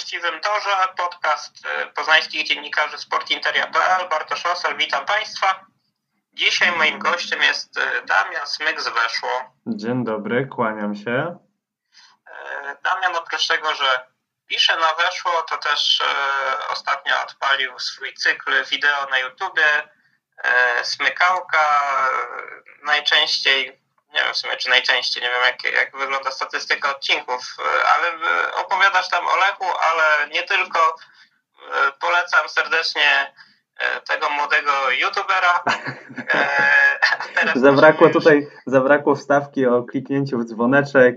Właściwym torze, podcast e, poznańskich dziennikarzy sportinteria.pl. Bartosz Osel, witam Państwa. Dzisiaj moim gościem jest e, Damian Smyk z Weszło. Dzień dobry, kłaniam się. E, Damian oprócz tego, że pisze na Weszło, to też ostatnio odpalił swój cykl wideo na YouTubie. Smykałka, najczęściej nie wiem w sumie, czy najczęściej, nie wiem jak, jak wygląda statystyka odcinków, e, ale e, opowiadasz tam o Lechu, ale nie tylko. E, polecam serdecznie tego młodego youtubera. zabrakło tutaj, zabrakło wstawki o kliknięciu w dzwoneczek,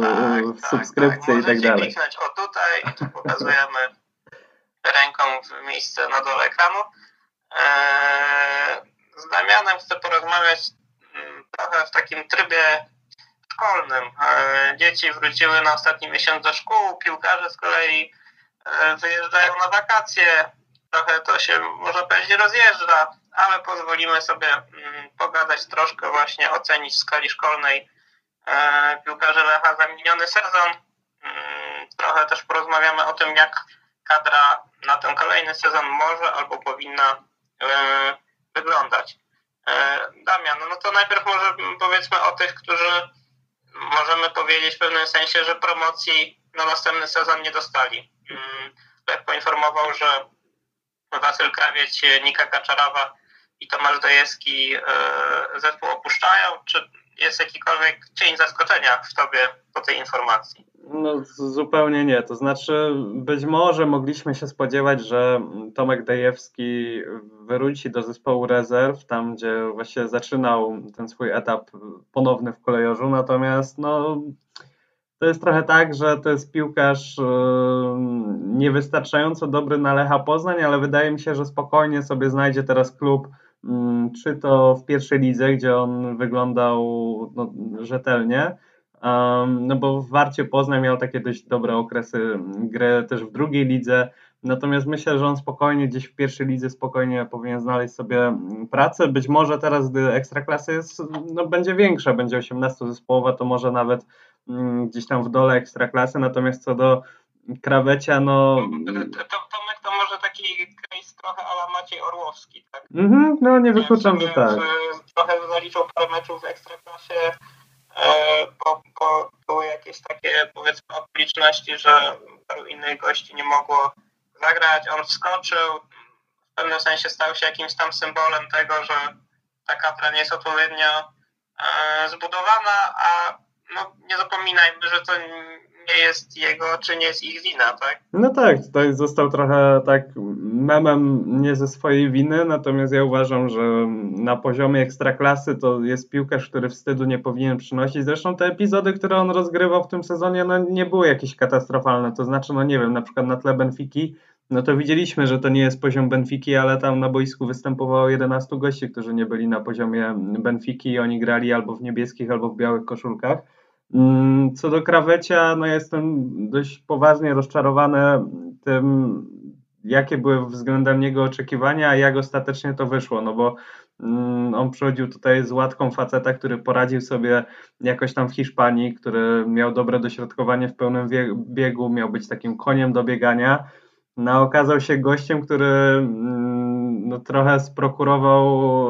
tak, w subskrypcję tak, tak. i tak dalej. kliknąć o tutaj i tu pokazujemy ręką w miejsce na dole ekranu. Z Damianem chcę porozmawiać trochę w takim trybie szkolnym. E, dzieci wróciły na ostatni miesiąc do szkół, piłkarze z kolei e, wyjeżdżają na wakacje. Trochę to się, można powiedzieć, rozjeżdża, ale pozwolimy sobie mm, pogadać troszkę, właśnie ocenić w skali szkolnej e, piłkarzy Lecha za miniony sezon. Mm, trochę też porozmawiamy o tym, jak kadra na ten kolejny sezon może albo powinna wyglądać. E, Damian, no to najpierw może powiedzmy o tych, którzy możemy powiedzieć w pewnym sensie, że promocji na następny sezon nie dostali. Jak mm, poinformował, że Wasyl Krawiec, Nika Kaczarawa i Tomasz Dojewski e, zespół opuszczają. Czy jest jakikolwiek cień zaskoczenia w tobie po tej informacji? No zupełnie nie. To znaczy być może mogliśmy się spodziewać, że Tomek Dejewski wróci do zespołu rezerw, tam gdzie właśnie zaczynał ten swój etap ponowny w kolejorzu, natomiast no to jest trochę tak, że to jest piłkarz yy, niewystarczająco dobry na Lecha Poznań, ale wydaje mi się, że spokojnie sobie znajdzie teraz klub, czy to w pierwszej lidze, gdzie on wyglądał no, rzetelnie, no bo w Warcie Poznań miał takie dość dobre okresy gry też w drugiej lidze, natomiast myślę, że on spokojnie gdzieś w pierwszej lidze spokojnie powinien znaleźć sobie pracę. Być może teraz, gdy ekstraklasy jest, no będzie większa, będzie 18 zespołowa, to może nawet gdzieś tam w dole ekstraklasy, natomiast co do Krawecia, no... Tomek to może taki case trochę ala Maciej Orłowski, tak? Mhm, no nie wykluczam, że tak. Trochę zaliczył parę meczów w ekstraklasie, bo, bo były jakieś takie powiedzmy okoliczności, że paru innych gości nie mogło zagrać. On wskoczył, w pewnym sensie stał się jakimś tam symbolem tego, że ta kadra nie jest odpowiednio e, zbudowana, a no, nie zapominajmy, że to nie jest jego, czy nie jest ich wina, tak? No tak, tutaj został trochę tak memem nie ze swojej winy, natomiast ja uważam, że na poziomie ekstraklasy to jest piłkarz, który wstydu nie powinien przynosić. Zresztą te epizody, które on rozgrywał w tym sezonie, no nie były jakieś katastrofalne, to znaczy, no nie wiem, na przykład na tle Benfiki, no to widzieliśmy, że to nie jest poziom Benfiki, ale tam na boisku występowało 11 gości, którzy nie byli na poziomie Benfiki i oni grali albo w niebieskich, albo w białych koszulkach. Mm, co do Krawecia, no jestem dość poważnie rozczarowany tym, jakie były względem niego oczekiwania, a jak ostatecznie to wyszło, no bo mm, on przychodził tutaj z łatką faceta, który poradził sobie jakoś tam w Hiszpanii, który miał dobre dośrodkowanie w pełnym biegu, miał być takim koniem do biegania. No, okazał się gościem, który mm, no, trochę sprokurował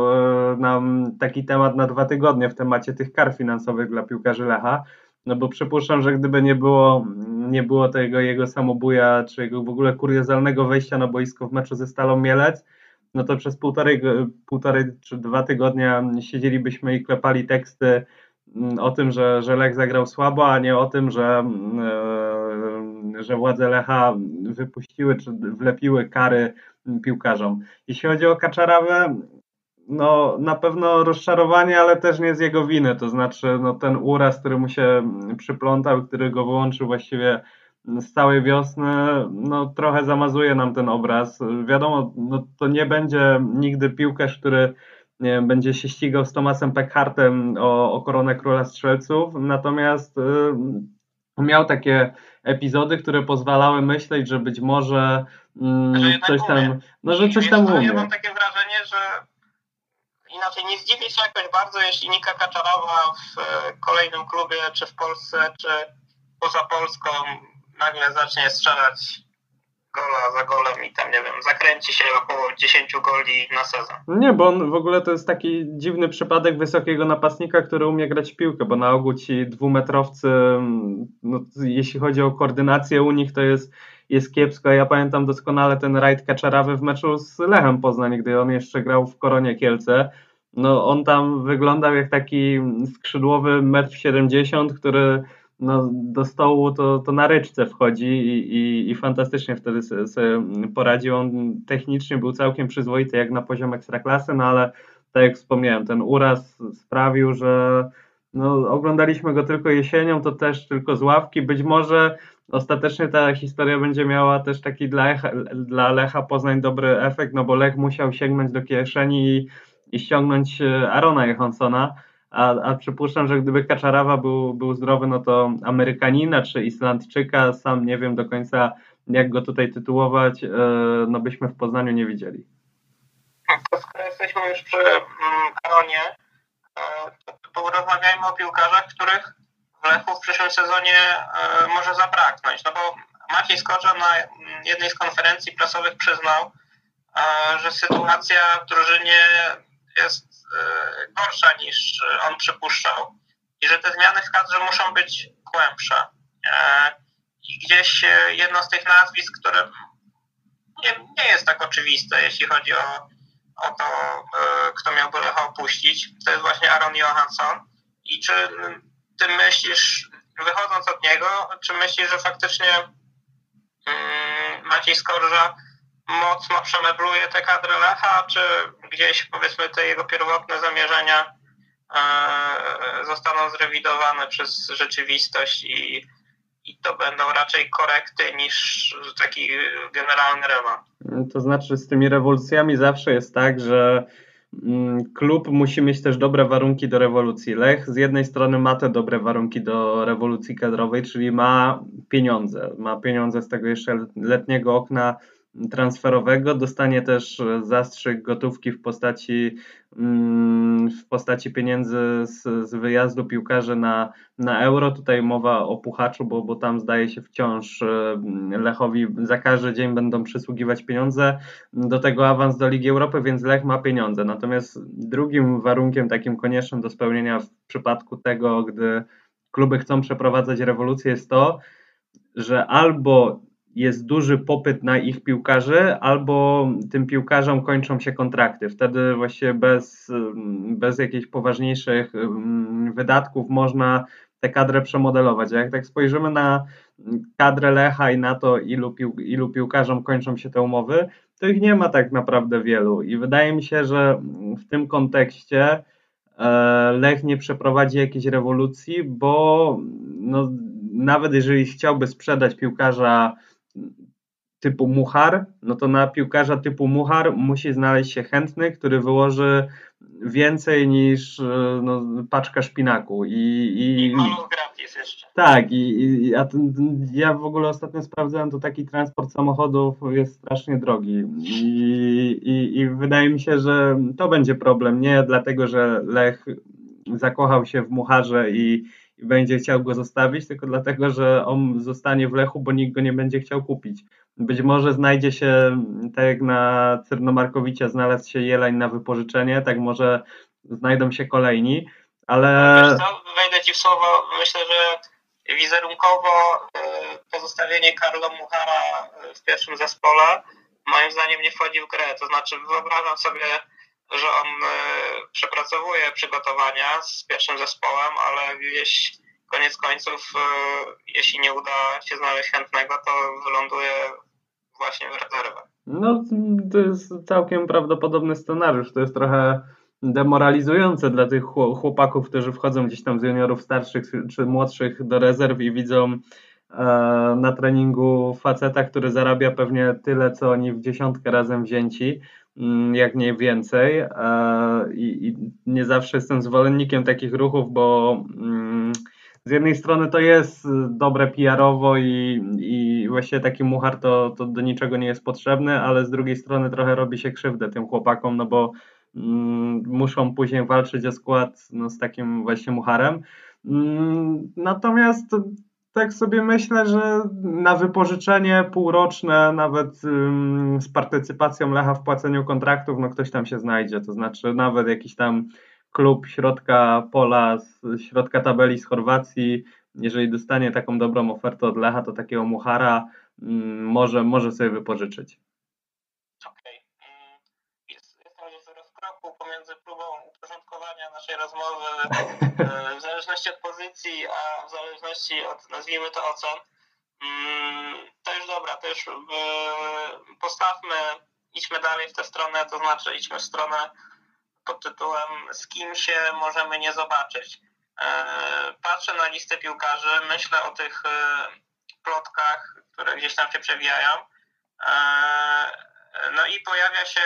e, nam taki temat na dwa tygodnie w temacie tych kar finansowych dla piłkarzy Lecha. No bo przypuszczam, że gdyby nie było, nie było tego jego samobuja, czy jego w ogóle kuriozalnego wejścia na boisko w meczu ze Stalą Mielec, no to przez półtorej, półtorej czy dwa tygodnia siedzielibyśmy i klepali teksty o tym, że, że Lech zagrał słabo, a nie o tym, że, e, że władze Lecha wypuściły czy wlepiły kary piłkarzom. Jeśli chodzi o Kaczarawę, no na pewno rozczarowanie, ale też nie z jego winy, to znaczy no, ten uraz, który mu się przyplątał, który go wyłączył właściwie z całej wiosny, no trochę zamazuje nam ten obraz. Wiadomo, no, to nie będzie nigdy piłkarz, który będzie się ścigał z Tomasem Peckhartem o, o koronę króla strzelców, natomiast y, miał takie epizody, które pozwalały myśleć, że być może y, coś tam, no że coś tam umie. Ja mam takie wrażenie, że inaczej nie zdziwię się jakoś bardzo, jeśli Nika Kaczarowa w e, kolejnym klubie, czy w Polsce, czy poza Polską nagle zacznie strzelać gola za golem i tam, nie wiem, zakręci się około 10 goli na sezon. Nie, bo on w ogóle to jest taki dziwny przypadek wysokiego napastnika, który umie grać w piłkę, bo na ogół ci dwumetrowcy, no, jeśli chodzi o koordynację u nich, to jest, jest kiepsko. Ja pamiętam doskonale ten rajd Kaczarawy w meczu z Lechem Poznań, gdy on jeszcze grał w Koronie Kielce. No, on tam wyglądał jak taki skrzydłowy metr 70, który no, do stołu to, to na ryczce wchodzi i, i, i fantastycznie wtedy sobie, sobie poradził. On technicznie był całkiem przyzwoity jak na poziom ekstraklasy, no ale tak jak wspomniałem, ten uraz sprawił, że no, oglądaliśmy go tylko jesienią, to też tylko z ławki. Być może ostatecznie ta historia będzie miała też taki dla, Lecha, dla Lecha Poznań dobry efekt, no bo Lech musiał sięgnąć do kieszeni i, i ściągnąć e, Arona Johanssona a, a przypuszczam, że gdyby Kaczarawa był, był zdrowy, no to Amerykanina czy Islandczyka, sam nie wiem do końca jak go tutaj tytułować, e, no byśmy w Poznaniu nie widzieli. To skoro jesteśmy już przy mm, Karonie, e, to porozmawiajmy o piłkarzach, których w Lechu w przyszłym sezonie e, może zabraknąć. No bo Maciej Skoczek na jednej z konferencji prasowych przyznał, że sytuacja w drużynie jest gorsza niż on przypuszczał i że te zmiany w kadrze muszą być głębsze. E, I gdzieś e, jedno z tych nazwisk, które nie, nie jest tak oczywiste, jeśli chodzi o, o to, kto miałby Lecha opuścić, to jest właśnie Aaron Johansson. I czy ty myślisz, wychodząc od niego, czy myślisz, że faktycznie mm, Maciej Skorża mocno przemebluje tę kadrę Lecha, czy gdzieś powiedzmy te jego pierwotne zamierzenia e, zostaną zrewidowane przez rzeczywistość i, i to będą raczej korekty niż taki generalny remont. To znaczy z tymi rewolucjami zawsze jest tak, że mm, klub musi mieć też dobre warunki do rewolucji. Lech z jednej strony ma te dobre warunki do rewolucji kadrowej, czyli ma pieniądze. Ma pieniądze z tego jeszcze letniego okna transferowego, dostanie też zastrzyk gotówki w postaci, mm, w postaci pieniędzy z, z wyjazdu piłkarzy na, na euro. Tutaj mowa o Puchaczu, bo, bo tam zdaje się wciąż mm, Lechowi za każdy dzień będą przysługiwać pieniądze. Do tego awans do Ligi Europy, więc Lech ma pieniądze. Natomiast drugim warunkiem takim koniecznym do spełnienia w przypadku tego, gdy kluby chcą przeprowadzać rewolucję jest to, że albo jest duży popyt na ich piłkarzy, albo tym piłkarzom kończą się kontrakty. Wtedy właściwie bez, bez jakichś poważniejszych mm, wydatków można tę kadrę przemodelować. A jak tak spojrzymy na kadrę Lecha i na to, ilu, pił, ilu piłkarzom kończą się te umowy, to ich nie ma tak naprawdę wielu. I wydaje mi się, że w tym kontekście e, Lech nie przeprowadzi jakiejś rewolucji, bo no, nawet jeżeli chciałby sprzedać piłkarza typu Muchar, no to na piłkarza typu Muchar musi znaleźć się chętny, który wyłoży więcej niż e, no, paczka szpinaku. I, i, I gratis jeszcze. Tak, i, i a ja w ogóle ostatnio sprawdzałem, to taki transport samochodów jest strasznie drogi. I, i, I wydaje mi się, że to będzie problem. Nie dlatego, że Lech zakochał się w Mucharze i, i będzie chciał go zostawić, tylko dlatego, że on zostanie w Lechu, bo nikt go nie będzie chciał kupić. Być może znajdzie się, tak jak na Cyrnomarkowicie znalazł się Jeleń na wypożyczenie, tak może znajdą się kolejni, ale... Wejdę Ci w słowo, myślę, że wizerunkowo y, pozostawienie Karlo Muchara y, w pierwszym zespole moim zdaniem nie wchodzi w grę, to znaczy wyobrażam sobie że on e, przepracowuje przygotowania z pierwszym zespołem, ale gdzieś koniec końców, e, jeśli nie uda się znaleźć chętnego, to wyląduje właśnie w rezerwę. No, to jest całkiem prawdopodobny scenariusz. To jest trochę demoralizujące dla tych chłopaków, którzy wchodzą gdzieś tam z juniorów starszych czy młodszych do rezerw i widzą e, na treningu faceta, który zarabia pewnie tyle, co oni w dziesiątkę razem wzięci jak nie więcej. E, I, nie zawsze jestem zwolennikiem takich ruchów, bo mm, z jednej strony to jest dobre PR-owo i, i właściwie taki muchar to, to do niczego nie jest potrzebny, ale z drugiej strony trochę robi się krzywdę tym chłopakom, no bo mm, muszą później walczyć o skład no, z takim właśnie mucharem. Natomiast tak sobie myślę, że na wypożyczenie półroczne, nawet z partycypacją Lecha w płaceniu kontraktów, no ktoś tam się znajdzie. To znaczy nawet jakiś tam klub środka pola, z środka tabeli z Chorwacji, jeżeli dostanie taką dobrą ofertę od Lecha, to takiego Muchara może, może sobie wypożyczyć. Okej. Okay. Jest, w rozkroku pomiędzy próbą uporządkowania naszej rozmowy e, w zależności od a w zależności od, nazwijmy to, ocen. Mm, to już dobra, to już e, postawmy, idźmy dalej w tę stronę, to znaczy idźmy w stronę pod tytułem z kim się możemy nie zobaczyć. E, patrzę na listę piłkarzy, myślę o tych plotkach, które gdzieś tam się przewijają. No i pojawia się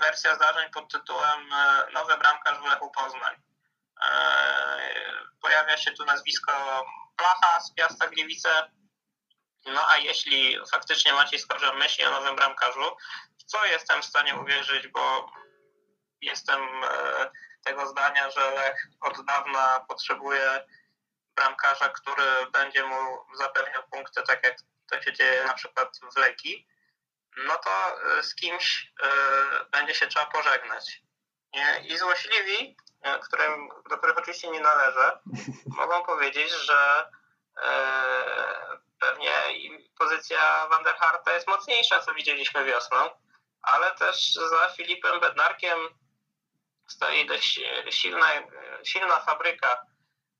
wersja zdarzeń pod tytułem Nowy bramkarz w Lechu Poznań. Pojawia się tu nazwisko Placha z Piasta Gliwice. No a jeśli faktycznie Maciej Skorża myśli o nowym bramkarzu, co jestem w stanie uwierzyć, bo jestem e, tego zdania, że Lech od dawna potrzebuje bramkarza, który będzie mu zapewniał punkty, tak jak to się dzieje na przykład w Leki, no to e, z kimś e, będzie się trzeba pożegnać. I złośliwi, którym, do których oczywiście nie należę, mogą powiedzieć, że pewnie pozycja Van der Harta jest mocniejsza, co widzieliśmy wiosną, ale też za Filipem Bednarkiem stoi dość silna, silna fabryka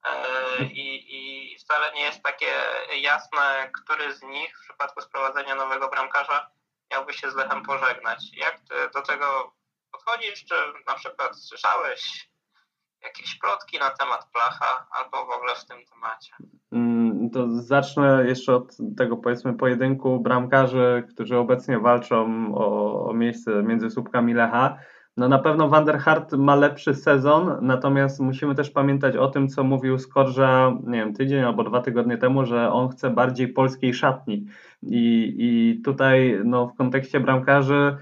e, i, i wcale nie jest takie jasne, który z nich w przypadku sprowadzenia nowego bramkarza miałby się z Lechem pożegnać. Jak ty do tego podchodzisz? Czy na przykład słyszałeś jakieś plotki na temat Placha albo w ogóle w tym temacie? Mm, to zacznę jeszcze od tego powiedzmy pojedynku bramkarzy, którzy obecnie walczą o, o miejsce między słupkami Lecha. No na pewno Van der Hart ma lepszy sezon, natomiast musimy też pamiętać o tym, co mówił Skorża, nie wiem, tydzień albo dwa tygodnie temu, że on chce bardziej polskiej szatni. I, i tutaj no, w kontekście bramkarzy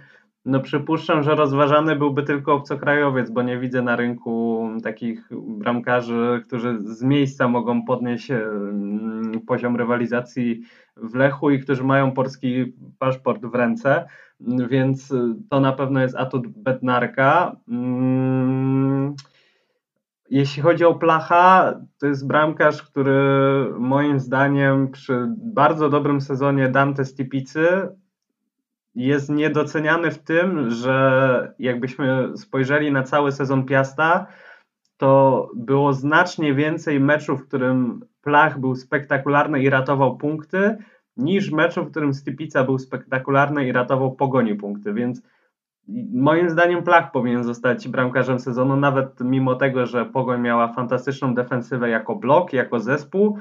no przypuszczam, że rozważany byłby tylko obcokrajowiec, bo nie widzę na rynku takich bramkarzy, którzy z miejsca mogą podnieść poziom rywalizacji w Lechu i którzy mają polski paszport w ręce więc y, to na pewno jest atut Bednarka. Mm, jeśli chodzi o Placha, to jest bramkarz, który moim zdaniem przy bardzo dobrym sezonie Dante Stipicy jest niedoceniany w tym, że jakbyśmy spojrzeli na cały sezon Piasta, to było znacznie więcej meczów, w którym Plach był spektakularny i ratował punkty, niż meczu, w którym Stypica był spektakularny i ratował pogoni punkty, więc moim zdaniem Plach powinien zostać bramkarzem sezonu, nawet mimo tego, że Pogoń miała fantastyczną defensywę jako blok, jako zespół.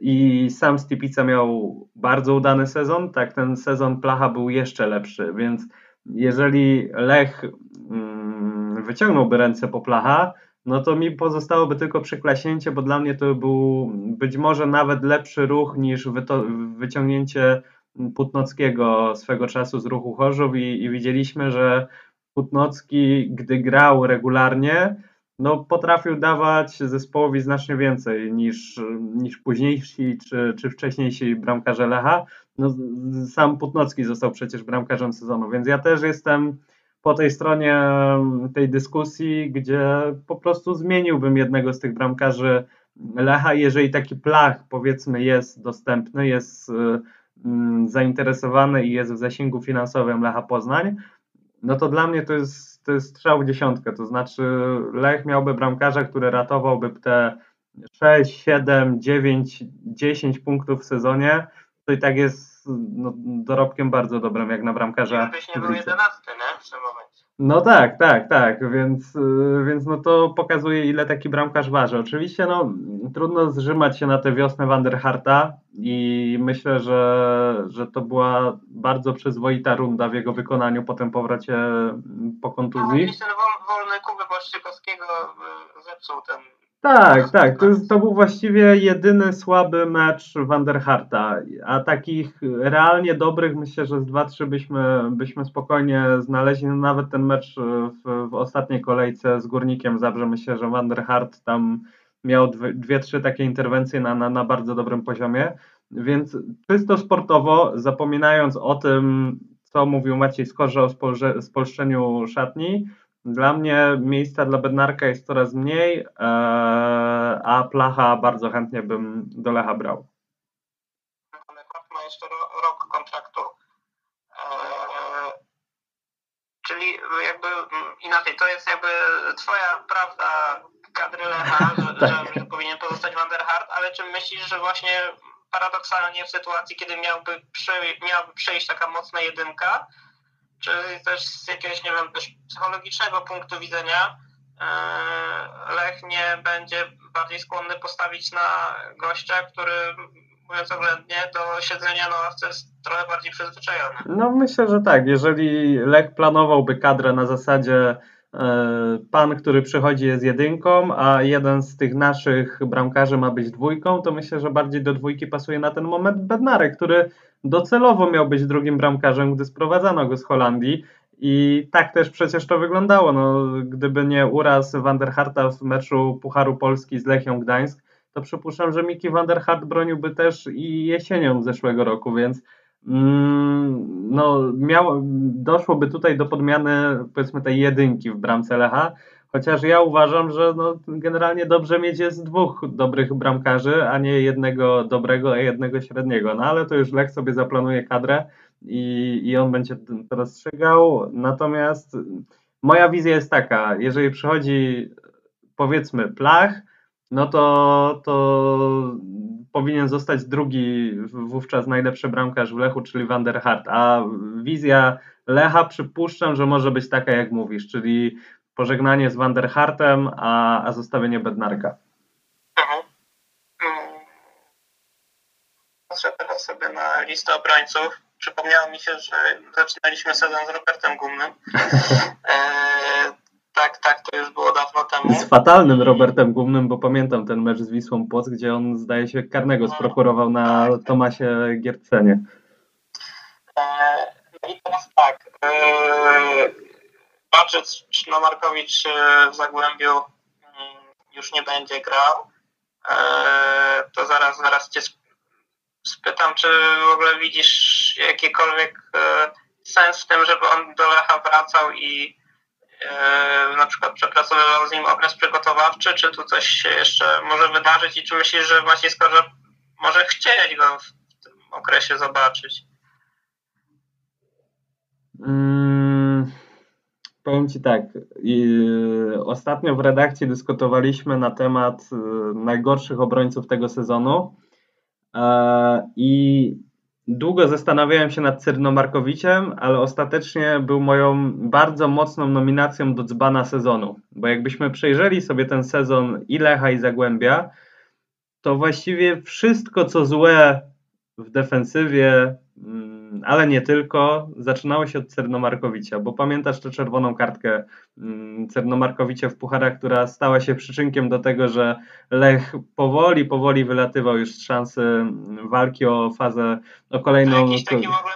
I sam Stypica miał bardzo udany sezon, tak ten sezon Placha był jeszcze lepszy, więc jeżeli Lech mm, wyciągnąłby ręce po Placha, no to mi pozostałoby tylko przyklaśnięcie, bo dla mnie to był być może nawet lepszy ruch niż wyciągnięcie Putnockiego swego czasu z ruchu Chorzów i, i widzieliśmy, że Putnocki, gdy grał regularnie, no, potrafił dawać zespołowi znacznie więcej niż, niż późniejsi czy, czy wcześniejsi bramkarze Lecha. No, sam Putnocki został przecież bramkarzem sezonu, więc ja też jestem po tej stronie tej dyskusji, gdzie po prostu zmieniłbym jednego z tych bramkarzy Lecha, jeżeli taki plach powiedzmy jest dostępny, jest mm, zainteresowany i jest w zasięgu finansowym Lecha Poznań, no to dla mnie to jest, to jest strzał w dziesiątkę, to znaczy Lech miałby bramkarza, który ratowałby te 6, 7, 9, 10 punktów w sezonie, to i tak jest no, dorobkiem bardzo dobrym jak na bramkarza. Jakbyś nie był 11, nie? W tym momencie. No tak, tak, tak, więc, y, więc no to pokazuje ile taki bramkarz waży. Oczywiście no, trudno zrzymać się na tę wiosnę Wanderharta i myślę, że, że to była bardzo przyzwoita runda w jego wykonaniu po tym powrocie po kontuzji. No, ten wolny Kuby Błaszczykowskiego y, zepsuł ten tak, tak. To, to był właściwie jedyny słaby mecz Vanderharta, a takich realnie dobrych myślę, że z 2-3 byśmy, byśmy spokojnie znaleźli. No nawet ten mecz w, w ostatniej kolejce z Górnikiem Zabrze myślę, że Vanderhart tam miał dwie trzy takie interwencje na, na, na bardzo dobrym poziomie. Więc czysto sportowo, zapominając o tym, co mówił Maciej Skorze o spolszczeniu szatni, dla mnie miejsca dla Bednarka jest coraz mniej, e, a Placha bardzo chętnie bym do Lecha brał. Ma jeszcze rok kontraktu. E, czyli jakby inaczej, to jest jakby twoja prawda kadry Lecha, że, tak. że powinien pozostać Vanderhart, ale czy myślisz, że właśnie paradoksalnie w sytuacji, kiedy miałby, przy, miałaby przyjść taka mocna jedynka, czy też z jakiegoś, nie wiem, też psychologicznego punktu widzenia e, Lech nie będzie bardziej skłonny postawić na gościa, który mówiąc oględnie, do siedzenia na ławce jest trochę bardziej przyzwyczajony. No myślę, że tak. Jeżeli Lech planowałby kadrę na zasadzie E, pan, który przychodzi jest jedynką, a jeden z tych naszych bramkarzy ma być dwójką, to myślę, że bardziej do dwójki pasuje na ten moment Bednarek, który docelowo miał być drugim bramkarzem, gdy sprowadzano go z Holandii. I tak też przecież to wyglądało. No, gdyby nie uraz Vanderharta w meczu Pucharu Polski z Lechią Gdańsk, to przypuszczam, że Miki Vanderhart broniłby też i jesienią zeszłego roku, więc Mm, no, miało, doszłoby tutaj do podmiany powiedzmy tej jedynki w bramce Lecha, chociaż ja uważam, że no, generalnie dobrze mieć jest dwóch dobrych bramkarzy, a nie jednego dobrego, a jednego średniego, no ale to już Lech sobie zaplanuje kadrę i, i on będzie to rozstrzygał, natomiast moja wizja jest taka, jeżeli przychodzi powiedzmy Plach, no to, to powinien zostać drugi wówczas najlepszy bramkarz w Lechu, czyli Van der Hart, a wizja Lecha przypuszczam, że może być taka jak mówisz, czyli pożegnanie z Van der Hartem, a, a zostawienie Bednarka. Mhm. Mm. Patrzę teraz sobie na listę obrońców. Przypomniało mi się, że zaczynaliśmy sezon z Robertem Gumnym. E, tak, tak, to już było dawno temu. Z fatalnym Robertem Gumnym, bo pamiętam ten mecz z Wisłą Płock, gdzie on zdaje się karnego no, sprokurował na tak. Tomasie Giercenie. E, no i teraz tak. E, Baczyc Markowicz e, w Zagłębiu mm, już nie będzie grał. E, to zaraz, zaraz cię spytam, czy w ogóle widzisz jakikolwiek e, sens w tym, żeby on do Lecha wracał i na przykład przepracowywał z nim okres przygotowawczy, czy tu coś się jeszcze może wydarzyć i czy myślisz, że właśnie skoro może chcieć go w tym okresie zobaczyć? Hmm, powiem Ci tak. I, ostatnio w redakcji dyskutowaliśmy na temat y, najgorszych obrońców tego sezonu. E, I Długo zastanawiałem się nad Cyrnomarkowiciem, ale ostatecznie był moją bardzo mocną nominacją do dzbana sezonu. Bo jakbyśmy przejrzeli sobie ten sezon i Lecha i Zagłębia, to właściwie wszystko co złe w defensywie, mm, ale nie tylko, zaczynało się od Cernomarkowicza, bo pamiętasz tę czerwoną kartkę mm, Cernomarkowicza w Pucharach, która stała się przyczynkiem do tego, że Lech powoli, powoli wylatywał już z szansy walki o fazę, o kolejną... Jakiś taki moment,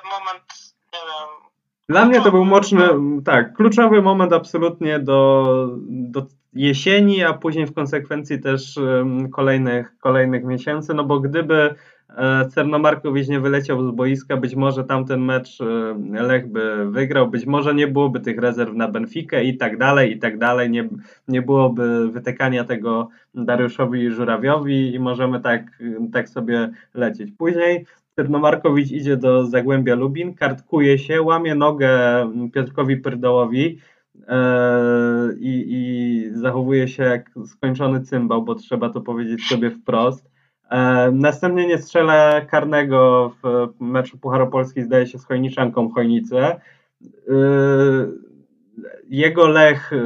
nie wiem... Dla mnie to był mocny, tak, kluczowy moment absolutnie do, do jesieni, a później w konsekwencji też kolejnych, kolejnych miesięcy, no bo gdyby Cernomarkowicz nie wyleciał z boiska, być może tamten mecz e, Lech by wygrał, być może nie byłoby tych rezerw na Benfikę i tak dalej, i tak dalej, nie, nie byłoby wytykania tego Dariuszowi Żurawiowi i możemy tak, tak sobie lecieć. Później Cernomarkowicz idzie do Zagłębia Lubin, kartkuje się, łamie nogę Piotrkowi Pyrdołowi, e, i zachowuje się jak skończony cymbał, bo trzeba to powiedzieć sobie wprost. E, następnie nie strzelę karnego w meczu Pucharopolski, zdaje się, z Chojniczanką Chojnice. Jego Lech e,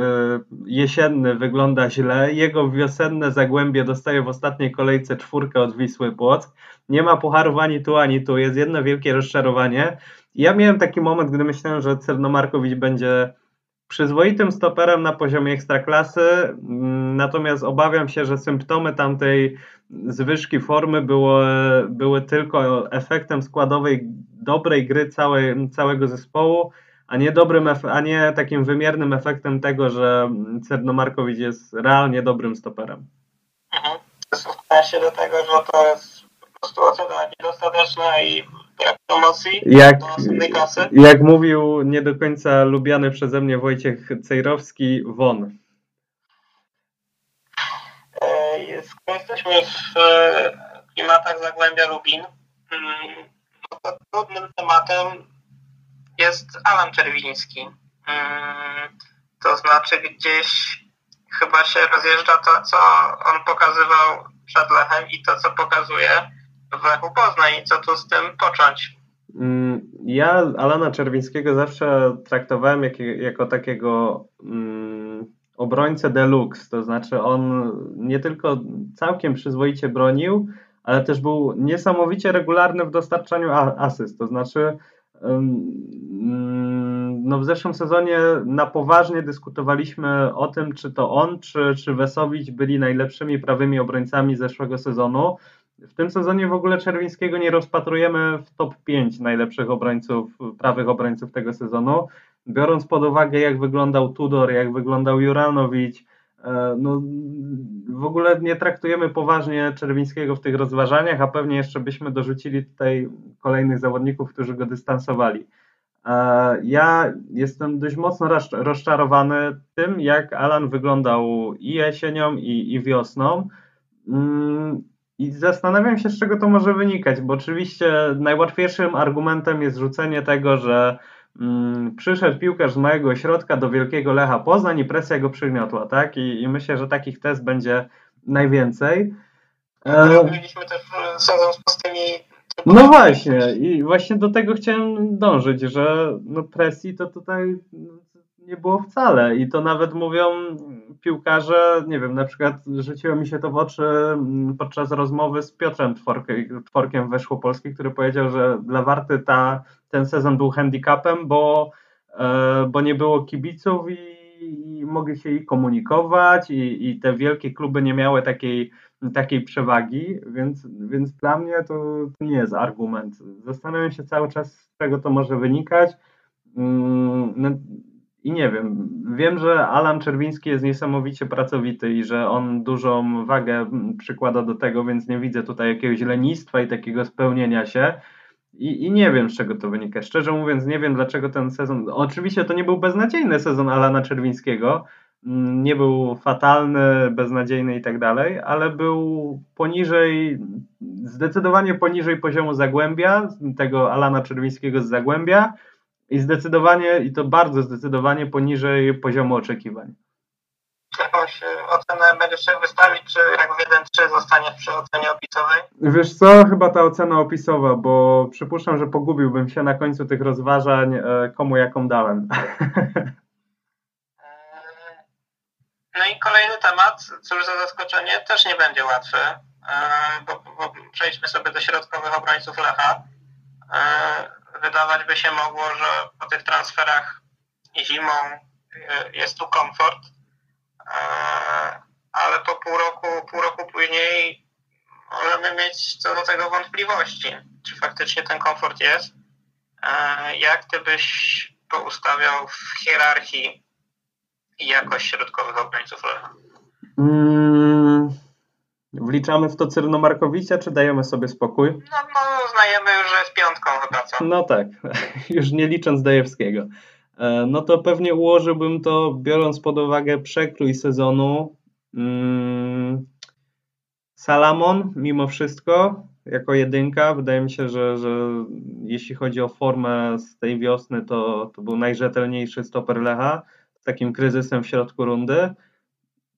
jesienny wygląda źle, jego wiosenne Zagłębie dostaje w ostatniej kolejce czwórkę od Wisły Płock. Nie ma pucharów ani tu, ani tu, jest jedno wielkie rozczarowanie. Ja miałem taki moment, gdy myślałem, że Cernomarkowicz będzie przyzwoitym stoperem na poziomie ekstraklasy, mm, natomiast obawiam się, że symptomy tamtej zwyżki formy było, były tylko efektem składowej dobrej gry całej, całego zespołu, a nie, dobrym, a nie takim wymiernym efektem tego, że Cernomarkowicz jest realnie dobrym stoperem. Mhm. sensie do tego, że to jest po prostu ocena niedostateczna i promocji Jak, do następnej klasy. jak mówił nie do końca lubiany przeze mnie Wojciech Cejrowski, won. E, Skoro jesteśmy w e, klimatach Zagłębia Lubin, mm, no to trudnym tematem jest Alan Czerwiński. Mm, To znaczy gdzieś chyba się rozjeżdża to, co on pokazywał przed Lechem i to, co pokazuje w Lechu Poznań i co tu z tym począć. Mm, Ja Alana Czerwińskiego zawsze traktowałem jak, jako takiego mm, obrońcę deluxe, to znaczy on nie tylko całkiem przyzwoicie bronił, ale też był niesamowicie regularny w dostarczaniu asyst, to znaczy mm, no w zeszłym sezonie na poważnie dyskutowaliśmy o tym, czy to on, czy, czy Wesowicz byli najlepszymi prawymi obrońcami zeszłego sezonu. W tym sezonie w ogóle Czerwińskiego nie rozpatrujemy w top 5 najlepszych obrońców, prawych obrońców tego sezonu. Biorąc pod uwagę, jak wyglądał Tudor, jak wyglądał Juranowicz, e, no, w ogóle nie traktujemy poważnie Czerwińskiego w tych rozważaniach, a pewnie jeszcze byśmy dorzucili tutaj kolejnych zawodników, którzy go dystansowali. E, Ja jestem dość mocno roz- rozczarowany tym, jak Alan wyglądał i jesienią, i, i wiosną. I zastanawiam się, z czego to może wynikać, bo oczywiście najłatwiejszym argumentem jest rzucenie tego, że mm, przyszedł piłkarz z małego ośrodka do Wielkiego Lecha Poznań i presja go przygniotła, tak? I, i myślę, że takich test będzie najwięcej. E, Robiliśmy też e, sezon z pustymi no właśnie, i właśnie do tego chciałem dążyć, że no presji to tutaj nie było wcale i to nawet mówią piłkarze, nie wiem, na przykład rzuciło mi się to w oczy mm, podczas rozmowy z Piotrem Tworkiem, Tworkiem Weszłopolski, który powiedział, że dla Warty ta, ten sezon był handicapem, bo, e, bo nie było kibiców i, i mogli się i komunikować i, i te wielkie kluby nie miały takiej takiej przewagi, więc, więc dla mnie to, to nie jest argument. Zastanawiam się cały czas, z czego to może wynikać. Mm, No, I nie wiem. Wiem, że Alan Czerwiński jest niesamowicie pracowity i że on dużą wagę przykłada do tego, więc nie widzę tutaj jakiegoś lenistwa i takiego spełnienia się. I, I nie wiem, z czego to wynika. Szczerze mówiąc, nie wiem, dlaczego ten sezon. Oczywiście to nie był beznadziejny sezon Alana Czerwińskiego, mm, nie był fatalny, beznadziejny i tak dalej, ale był poniżej, zdecydowanie poniżej poziomu Zagłębia, tego Alana Czerwińskiego z Zagłębia i zdecydowanie, i to bardzo zdecydowanie poniżej poziomu oczekiwań. Jakąś ocenę będziesz chciał wystawić, czy jak w 1-3 zostanie przy ocenie opisowej? Wiesz co, chyba ta ocena opisowa, bo przypuszczam, że pogubiłbym się na końcu tych rozważań, e, komu jaką dałem. E, No i kolejny temat, cóż za zaskoczenie, też nie będzie łatwy, e, bo, bo przejdźmy sobie do środkowych obrońców Lecha. Wydawać by się mogło, że po tych transferach zimą e, jest tu komfort, e, ale po pół roku, pół roku później możemy mieć co do tego wątpliwości, czy faktycznie ten komfort jest. E, Jak ty byś poustawiał w hierarchii jakość środkowych obrońców Lecha? Mm, wliczamy w to Cyrnomarkowicza, czy dajemy sobie spokój? No, no uznajemy już, że jest piątką chyba, co? No tak, już nie licząc Dajewskiego. E, No to pewnie ułożyłbym to, biorąc pod uwagę przekrój sezonu. Mm, Salamon, mimo wszystko, jako jedynka. Wydaje mi się, że, że jeśli chodzi o formę z tej wiosny, to, to był najrzetelniejszy stoper Lecha z takim kryzysem w środku rundy.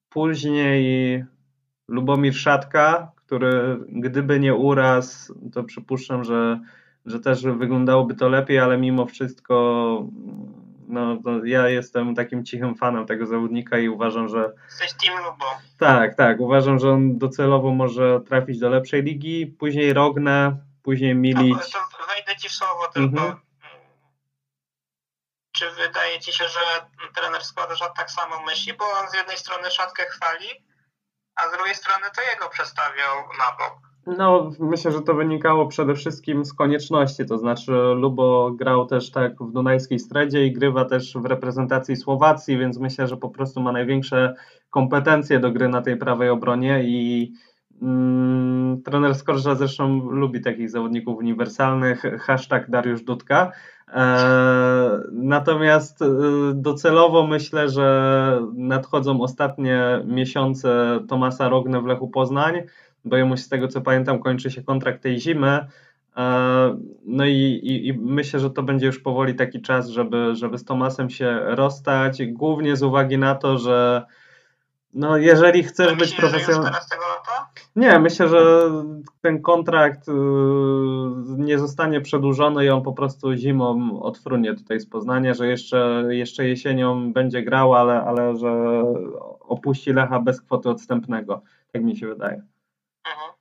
Później Lubomir Szatka, który gdyby nie uraz, to przypuszczam, że, że też wyglądałoby to lepiej, ale mimo wszystko no, no, ja jestem takim cichym fanem tego zawodnika i uważam, że Jesteś Team Lubo. tak, tak, uważam, że on docelowo może trafić do lepszej ligi, później Rogne, później To, Milic. to wejdę ci w słowo tylko. Mhm. Czy wydaje ci się, że trener składa tak samo myśli? Bo on z jednej strony szatkę chwali, a z drugiej strony to jego przestawiał na bok. No, myślę, że to wynikało przede wszystkim z konieczności, to znaczy Lubo grał też tak w Dunajskiej Stredzie i grywa też w reprezentacji Słowacji, więc myślę, że po prostu ma największe kompetencje do gry na tej prawej obronie i Mm, trener Skorża zresztą lubi takich zawodników uniwersalnych, hashtag Dariusz Dudka. E, natomiast e, docelowo myślę, że nadchodzą ostatnie miesiące Tomasa Rogne w Lechu Poznań, bo jemu z tego co pamiętam kończy się kontrakt tej zimy. E, no i, i, i, myślę, że to będzie już powoli taki czas, żeby, żeby z Tomasem się rozstać, głównie z uwagi na to, że no jeżeli chcesz A być myślisz, Nie, myślę, że ten kontrakt y, nie zostanie przedłużony i on po prostu zimą odfrunie tutaj z Poznania, że jeszcze, jeszcze jesienią będzie grał, ale, ale że opuści Lecha bez kwoty odstępnego. Tak mi się wydaje. Mhm.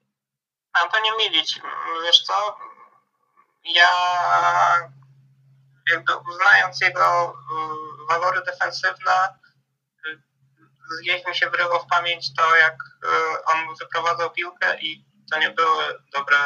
Antonio Milić, wiesz co? Ja uznając jego y, walory defensywne, gdzieś mi się wryło w pamięć to, jak y, on wyprowadzał piłkę i to nie były dobre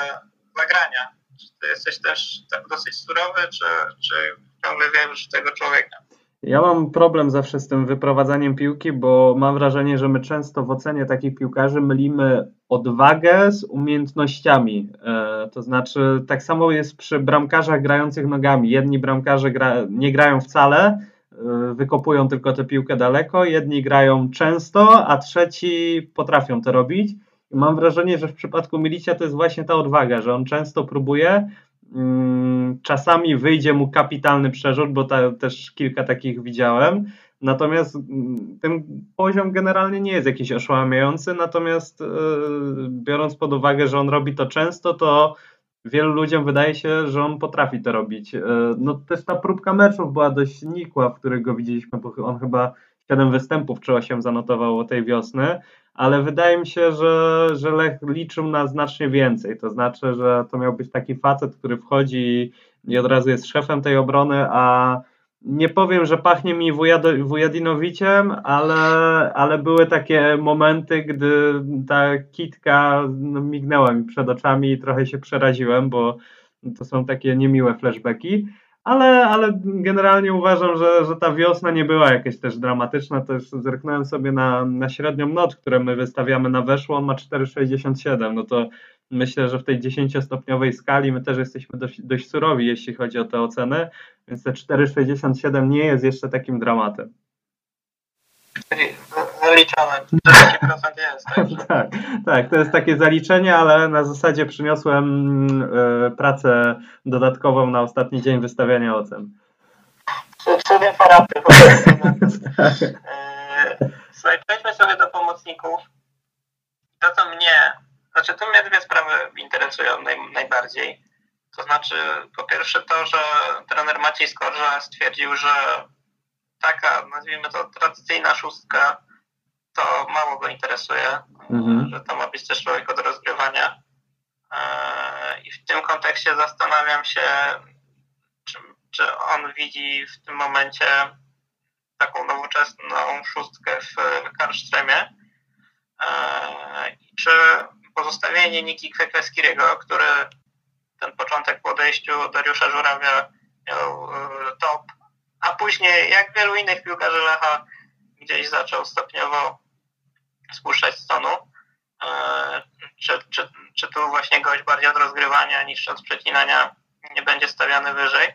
zagrania. Czy ty jesteś też tak dosyć surowy, czy, czy ciągle wierzysz w tego człowieka? Ja mam problem zawsze z tym wyprowadzaniem piłki, bo mam wrażenie, że my często w ocenie takich piłkarzy mylimy odwagę z umiejętnościami. E, to znaczy, tak samo jest przy bramkarzach grających nogami. Jedni bramkarze gra, nie grają wcale, e, wykopują tylko tę piłkę daleko, jedni grają często, a trzeci potrafią to robić. Mam wrażenie, że w przypadku Milicia to jest właśnie ta odwaga, że on często próbuje, Mm, czasami wyjdzie mu kapitalny przerzut, bo ta, też kilka takich widziałem. Natomiast mm, ten poziom generalnie nie jest jakiś oszałamiający, natomiast yy, biorąc pod uwagę, że on robi to często, to wielu ludziom wydaje się, że on potrafi to robić. Yy, no też ta próbka meczów była dość nikła, w której go widzieliśmy, bo on chyba 7 występów czy 8 zanotował tej wiosny, ale wydaje mi się, że, że Lech liczył na znacznie więcej. To znaczy, że to miał być taki facet, który wchodzi i od razu jest szefem tej obrony, a nie powiem, że pachnie mi Wujadinowiciem, ale, ale były takie momenty, gdy ta kitka no, mignęła mi przed oczami i trochę się przeraziłem, bo to są takie niemiłe flashbacki ale, ale generalnie uważam, że, że ta wiosna nie była jakaś też dramatyczna. Też zerknąłem sobie na, na średnią noc, którą my wystawiamy na weszło, on ma 4,67. No to myślę, że w tej 10-stopniowej skali my też jesteśmy dość, dość surowi, jeśli chodzi o te oceny, więc te 4,67 nie jest jeszcze takim dramatem. Zaliczone, 40% jest. Także. tak, tak, to jest takie zaliczenie, ale na zasadzie przyniosłem y, pracę dodatkową na ostatni dzień wystawiania ocen. Cudem parapy po prostu. Słuchaj, przejdźmy sobie do pomocników. To, co mnie, znaczy tu mnie dwie sprawy interesują naj, najbardziej. To znaczy, po pierwsze to, że trener Maciej Skorża stwierdził, że taka, nazwijmy to, tradycyjna szóstka, to mało go interesuje, mhm. że to ma być też człowiek od rozgrywania. E, I w tym kontekście zastanawiam się, czy, czy on widzi w tym momencie taką nowoczesną szóstkę w Karlströmie, e, czy pozostawienie Niki Kwekweskiego, który ten początek po odejściu Dariusza Żurawia miał e, top, a później, jak wielu innych piłkarzy Lecha, gdzieś zaczął stopniowo spuszczać z tonu. E, czy, czy, czy tu właśnie gość bardziej od rozgrywania niż od przecinania nie będzie stawiany wyżej?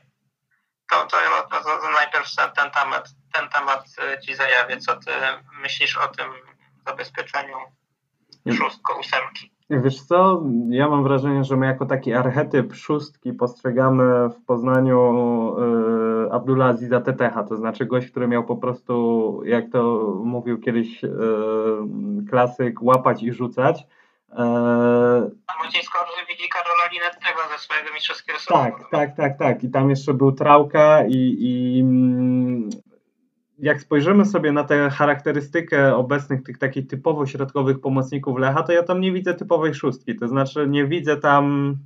To, to, to, to najpierw ten temat, ten temat Ci zajawię. Co Ty myślisz o tym zabezpieczeniu szóstko, ósemki? Wiesz co, ja mam wrażenie, że my jako taki archetyp szóstki postrzegamy w Poznaniu y, Abdullah Aziza Tetecha, to znaczy gość, który miał po prostu, jak to mówił kiedyś y, klasyk, łapać i rzucać. A Maciej Skorży widzi Karola Linettego ze swojego mistrzowskiego Tak, tak, tak, tak. I tam jeszcze był Trałka i, i mm, jak spojrzymy sobie na tę charakterystykę obecnych tych takich typowo środkowych pomocników Lecha, to ja tam nie widzę typowej szóstki. To znaczy nie widzę tam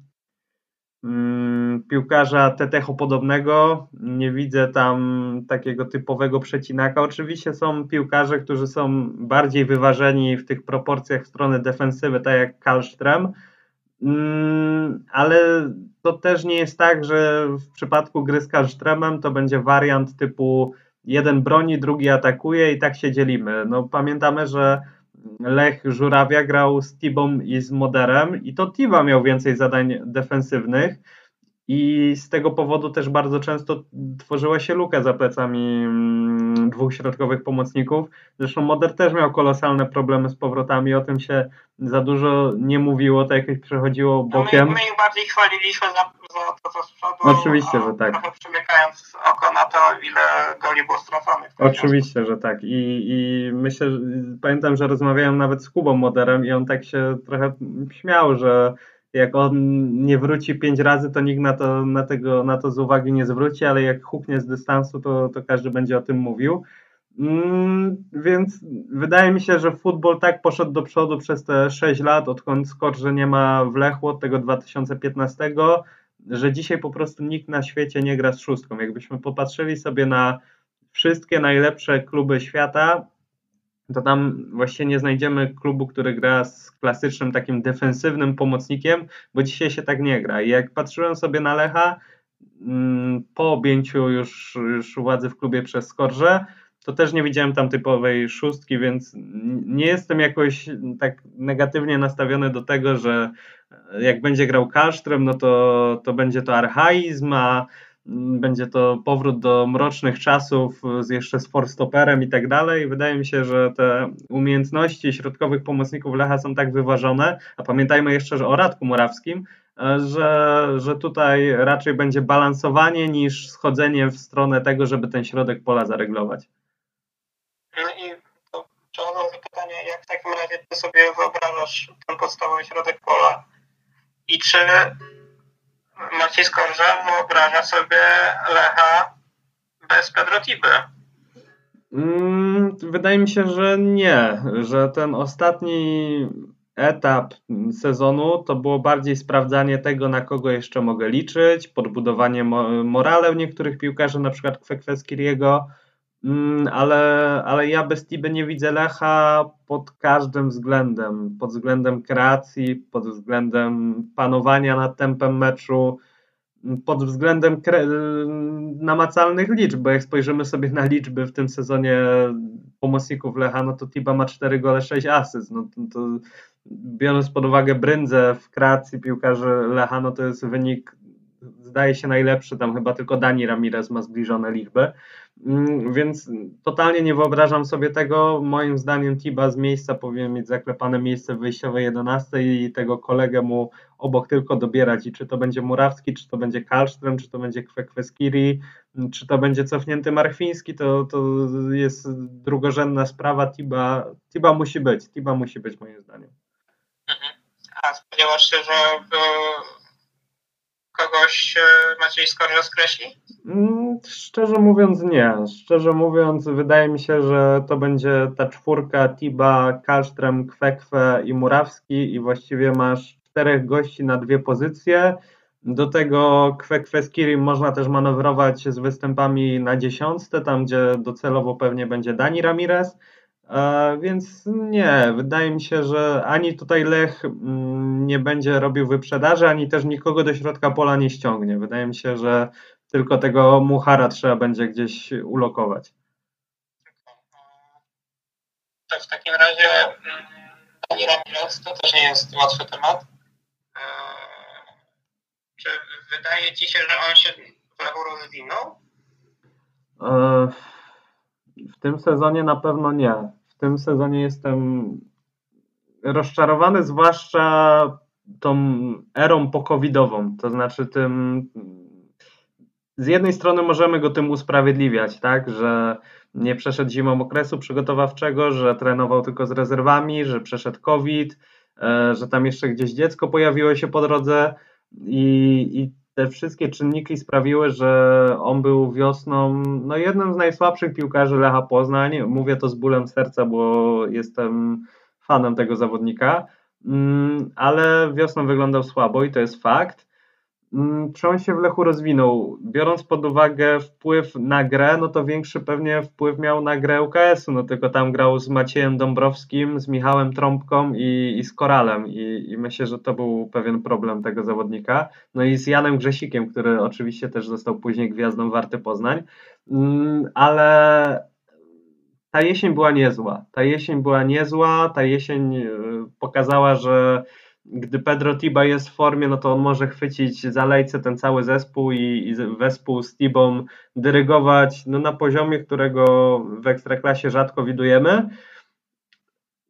mm, piłkarza Tetecho podobnego, nie widzę tam takiego typowego przecinaka. Oczywiście są piłkarze, którzy są bardziej wyważeni w tych proporcjach w stronę defensywy, tak jak Kalström, mm, ale to też nie jest tak, że w przypadku gry z Kalströmem to będzie wariant typu jeden broni, drugi atakuje i tak się dzielimy. No, pamiętamy, że Lech Żurawia grał z Tibą i z Moderem i to Tiba miał więcej zadań defensywnych i z tego powodu też bardzo często tworzyła się luka za plecami mm, dwóch środkowych pomocników. Zresztą Moder też miał kolosalne problemy z powrotami, o tym się za dużo nie mówiło, to jakoś przechodziło bokiem. No my, my ich bardziej chwaliliśmy za, za to, co z przodu. Oczywiście, że tak. Trochę przymykając oko na to, ile goli było straconych. Oczywiście, że tak. I, I myślę, że pamiętam, że rozmawiałem nawet z Kubą Moderem i on tak się trochę śmiał, że jak on nie wróci pięć razy, to nikt na to, na tego, na to z uwagi nie zwróci, ale jak huknie z dystansu, to, to każdy będzie o tym mówił. Mm, więc wydaje mi się, że futbol tak poszedł do przodu przez te 6 lat, odkąd Skorże nie ma w Lechu od tego 2015, że dzisiaj po prostu nikt na świecie nie gra z szóstką. Jakbyśmy popatrzyli sobie na wszystkie najlepsze kluby świata, to tam właściwie nie znajdziemy klubu, który gra z klasycznym takim defensywnym pomocnikiem, bo dzisiaj się tak nie gra. I jak patrzyłem sobie na Lecha mm, po objęciu już, już władzy w klubie przez Skorże, to też nie widziałem tam typowej szóstki, więc nie jestem jakoś tak negatywnie nastawiony do tego, że jak będzie grał Kallström, no to, to będzie to archaizm, a będzie to powrót do mrocznych czasów z jeszcze z forstoperem i tak dalej. Wydaje mi się, że te umiejętności środkowych pomocników Lecha są tak wyważone, a pamiętajmy jeszcze że o Radku Morawskim, że, że tutaj raczej będzie balansowanie niż schodzenie w stronę tego, żeby ten środek pola zareglować. No i to przechodząc pytanie, jak w takim razie ty sobie wyobrażasz ten podstawowy środek pola i czy Maciej Skorża wyobraża sobie Lecha bez Pedro Tiby? Mm, wydaje mi się, że nie, że ten ostatni etap sezonu to było bardziej sprawdzanie tego, na kogo jeszcze mogę liczyć, podbudowanie morale niektórych piłkarzy, na przykład Kwekweskiriego, ale, ale ja bez Tiby nie widzę Lecha pod każdym względem, pod względem kreacji, pod względem panowania nad tempem meczu, pod względem namacalnych liczb, bo jak spojrzymy sobie na liczby w tym sezonie pomocników Lecha, no to Tiba ma 4 gole, 6 asyst, no to, to biorąc pod uwagę bryndzę w kreacji piłkarzy Lecha, no to jest wynik zdaje się najlepszy, tam chyba tylko Dani Ramirez ma zbliżone liczby, mm, więc totalnie nie wyobrażam sobie tego. Moim zdaniem Tiba z miejsca powinien mieć zaklepane miejsce w wyjściowej 11 i tego kolegę mu obok tylko dobierać i czy to będzie Murawski, czy to będzie Kalström, czy to będzie Kwekweskiri, czy to będzie cofnięty Marchwiński, to, to jest drugorzędna sprawa. Tiba, Tiba musi być, Tiba musi być moim zdaniem. Mhm. A spodziewasz się, że kogoś Maciej Skorża skreśli? Mm, szczerze mówiąc nie. Szczerze mówiąc wydaje mi się, że to będzie ta czwórka Tiba, Kasztrem, Kwekwe i Murawski i właściwie masz czterech gości na dwie pozycje. Do tego Kwekwe z Kirim można też manewrować z występami na dziesiątce, tam gdzie docelowo pewnie będzie Dani Ramirez. Więc nie, wydaje mi się, że ani tutaj Lech mm, nie będzie robił wyprzedaży, ani też nikogo do środka pola nie ściągnie. Wydaje mi się, że tylko tego Muchara trzeba będzie gdzieś ulokować. To w takim razie mm, Dani Ramirez to też nie jest łatwy temat. E, czy wydaje Ci się, że on się w Lechu rozwinął? E, w tym sezonie na pewno nie. W tym sezonie jestem rozczarowany, zwłaszcza tą erą pokowidową, to znaczy tym z jednej strony możemy go tym usprawiedliwiać, tak, że nie przeszedł zimą okresu przygotowawczego, że trenował tylko z rezerwami, że przeszedł COVID, e, że tam jeszcze gdzieś dziecko pojawiło się po drodze i, i te wszystkie czynniki sprawiły, że on był wiosną no jednym z najsłabszych piłkarzy Lecha Poznań. Mówię to z bólem serca, bo jestem fanem tego zawodnika, mm, ale wiosną wyglądał słabo i to jest fakt. Mm, czy on się w Lechu rozwinął? Biorąc pod uwagę wpływ na grę, no to większy pewnie wpływ miał na grę UKS-u, no tylko tam grał z Maciejem Dąbrowskim, z Michałem Trąbką i, i z Koralem I, i myślę, że to był pewien problem tego zawodnika. No i z Janem Grzesikiem, który oczywiście też został później gwiazdą Warty Poznań, mm, ale ta jesień była niezła. Ta jesień była niezła, ta jesień e, pokazała, że gdy Pedro Tiba jest w formie, no to on może chwycić za lejce ten cały zespół i, i wespół z Tibą dyrygować no, na poziomie, którego w Ekstraklasie rzadko widujemy.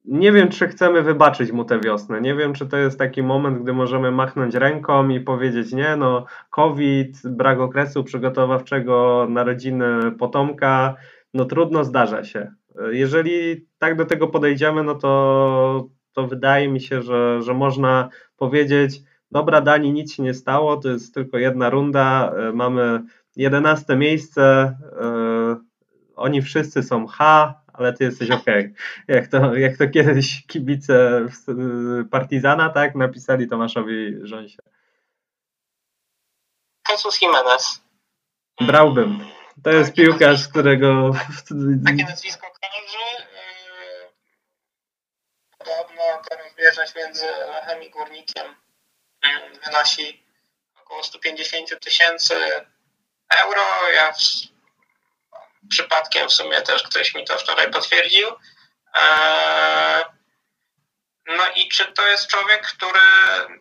Nie wiem, czy chcemy wybaczyć mu tę wiosnę. Nie wiem, czy to jest taki moment, gdy możemy machnąć ręką i powiedzieć: Nie, no, COVID, brak okresu przygotowawczego, narodziny potomka, no trudno, zdarza się. Jeżeli tak do tego podejdziemy, no to, to wydaje mi się, że, że można powiedzieć: Dobra, Dani, nic się nie stało, to jest tylko jedna runda, mamy 11 miejsce, yy, oni wszyscy są H, ale ty jesteś ok. Jak to, jak to kiedyś kibice Partizana, tak, napisali Tomaszowi Rząsie. Jesus Jimenez. Brałbym. To jest piłkarz, którego... Takie nazwisko kojarzy. Yy, rozbieżność między Lechem i Górnikiem yy, wynosi około 150 tysięcy euro. Ja przypadkiem w sumie też ktoś mi to wczoraj potwierdził. Eee, no i czy to jest człowiek, który,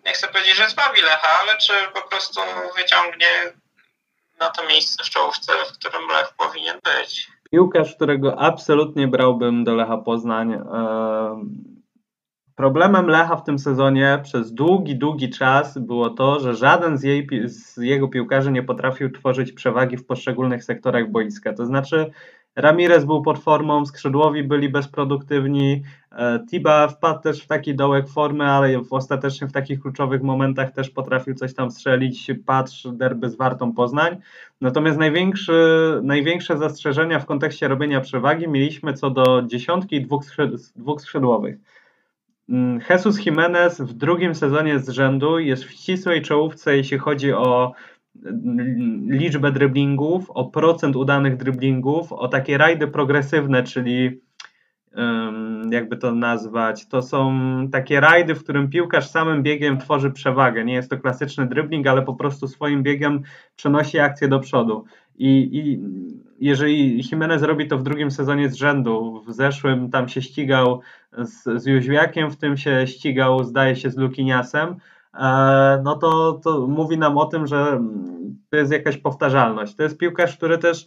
nie chcę powiedzieć, że zbawi Lecha, ale czy po prostu wyciągnie na to miejsce w czołówce, w którym Lech powinien być? Piłkarz, którego absolutnie brałbym do Lecha Poznań. Eee Problemem Lecha w tym sezonie przez długi, długi czas było to, że żaden z, jej, z jego piłkarzy nie potrafił tworzyć przewagi w poszczególnych sektorach boiska. To znaczy, Ramirez był pod formą, skrzydłowi byli bezproduktywni, e, Tiba wpadł też w taki dołek formy, ale w, ostatecznie w takich kluczowych momentach też potrafił coś tam strzelić, patrz derby z Wartą Poznań. Natomiast największe zastrzeżenia w kontekście robienia przewagi mieliśmy co do dziesiątki dwóch, dwóch skrzydłowych. Mm, Jesus Jimenez w drugim sezonie z rzędu jest w ścisłej czołówce, jeśli chodzi o mm, liczbę driblingów, o procent udanych driblingów, o takie rajdy progresywne, czyli jakby to nazwać, to są takie rajdy, w którym piłkarz samym biegiem tworzy przewagę. Nie jest to klasyczny dribbling, ale po prostu swoim biegiem przenosi akcję do przodu. I, i jeżeli Jimenez robi to w drugim sezonie z rzędu, w zeszłym tam się ścigał z, z Jóźwiakiem, w tym się ścigał, zdaje się, z Lukiniasem, e, no to, to mówi nam o tym, że to jest jakaś powtarzalność. To jest piłkarz, który też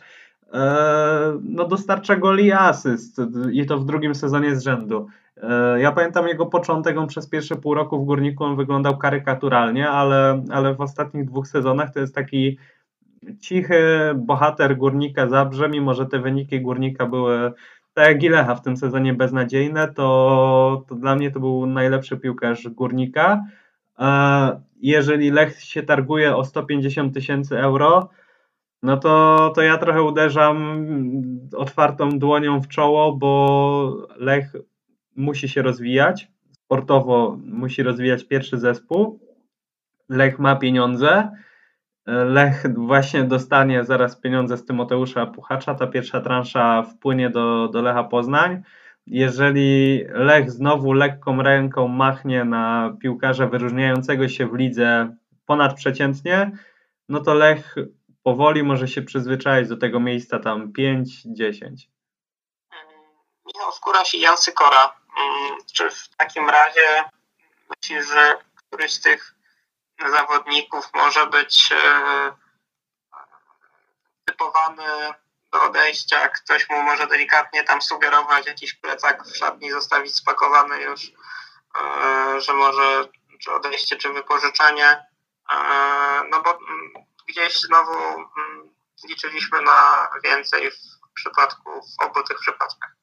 e, no, dostarcza goli i asyst i to w drugim sezonie z rzędu. E, ja pamiętam jego początek, on przez pierwsze pół roku w Górniku on wyglądał karykaturalnie, ale, ale w ostatnich dwóch sezonach to jest taki cichy bohater Górnika Zabrze, mimo że te wyniki Górnika były tak jak Gilecha w tym sezonie beznadziejne, to, to dla mnie to był najlepszy piłkarz Górnika. E, jeżeli Lech się targuje o 150 tysięcy euro, no to, to ja trochę uderzam otwartą dłonią w czoło, bo Lech musi się rozwijać. Sportowo musi rozwijać pierwszy zespół. Lech ma pieniądze Lech właśnie dostanie zaraz pieniądze z Tymoteusza Puchacza. Ta pierwsza transza wpłynie do, do Lecha Poznań. Jeżeli Lech znowu lekką ręką machnie na piłkarza wyróżniającego się w lidze ponadprzeciętnie, no to Lech powoli może się przyzwyczaić do tego miejsca tam 5-10. Michał Skóraś i Jan Sykora. Mm, czy w takim razie myślisz, że któryś z tych zawodników może być e, typowany do odejścia, ktoś mu może delikatnie tam sugerować jakiś plecak w szatni zostawić spakowany już, e, że może czy odejście, czy wypożyczenie, e, no bo mm, gdzieś znowu mm, liczyliśmy na więcej w przypadku, w obu tych przypadkach.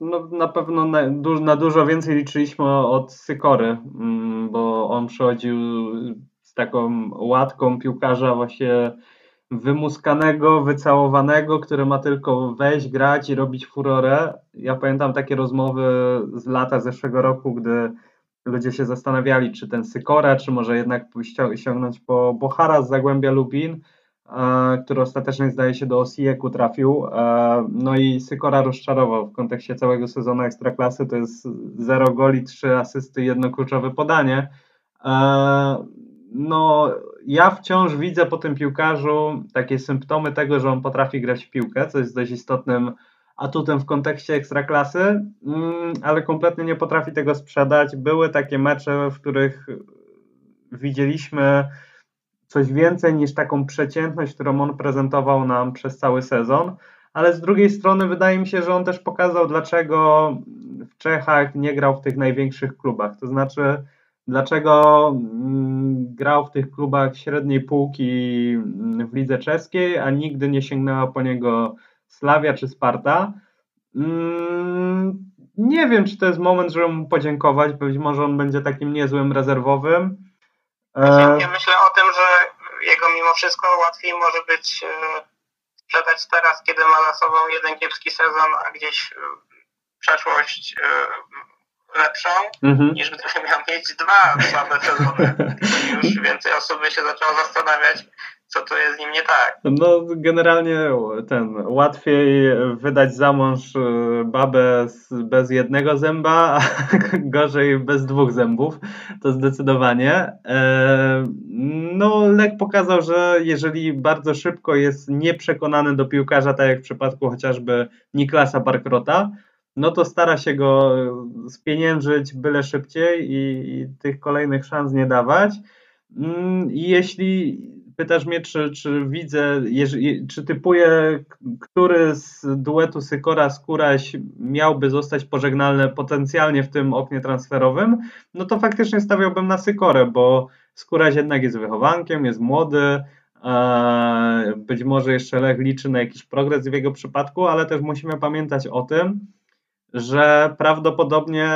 No, na pewno na, na, dużo więcej liczyliśmy od Sykory, mm, bo on przychodził z taką łatką piłkarza właśnie wymuskanego, wycałowanego, który ma tylko wejść, grać i robić furorę. Ja pamiętam takie rozmowy z lata zeszłego roku, gdy ludzie się zastanawiali, czy ten Sykora, czy może jednak sięgnąć po Bohara z Zagłębia Lubin. E, który ostatecznie zdaje się do Osieku trafił. E, no i Sykora rozczarował w kontekście całego sezonu Ekstraklasy. To jest 0 goli, 3 asysty, jedno kluczowe podanie. E, no, ja wciąż widzę po tym piłkarzu takie symptomy tego, że on potrafi grać w piłkę, co jest dość istotnym atutem w kontekście ekstraklasy, mm, ale kompletnie nie potrafi tego sprzedać. Były takie mecze, w których widzieliśmy coś więcej niż taką przeciętność, którą on prezentował nam przez cały sezon. Ale z drugiej strony wydaje mi się, że on też pokazał, dlaczego w Czechach nie grał w tych największych klubach. To znaczy, dlaczego mm, grał w tych klubach średniej półki w lidze czeskiej, a nigdy nie sięgnęła po niego Slavia czy Sparta. Mm, nie wiem, czy to jest moment, żeby mu podziękować. Być może on będzie takim niezłym rezerwowym. Ja e, myślę o tym, że jego mimo wszystko łatwiej może być e, sprzedać teraz, kiedy ma za sobą jeden kiepski sezon, a gdzieś e, przeszłość lepszą, mhm. niż gdyby miał mieć dwa słabe sezony. Już więcej osób by się zaczęło zastanawiać, co tu jest z nim nie tak. No generalnie ten, łatwiej wydać za mąż e, babę bez jednego zęba, a gorzej bez dwóch zębów, to zdecydowanie. E, no Lek pokazał, że jeżeli bardzo szybko jest nieprzekonany do piłkarza, tak jak w przypadku chociażby Niklasa Parkrota, no to stara się go spieniężyć byle szybciej i, i tych kolejnych szans nie dawać. Mm, I jeśli pytasz mnie, czy, czy widzę, czy typuję, który z duetu Sykora Skóraś miałby zostać pożegnalny potencjalnie w tym oknie transferowym, no to faktycznie stawiałbym na Sykorę, bo Skóraś jednak jest wychowankiem, jest młody, być może jeszcze Lech liczy na jakiś progres w jego przypadku, ale też musimy pamiętać o tym, że prawdopodobnie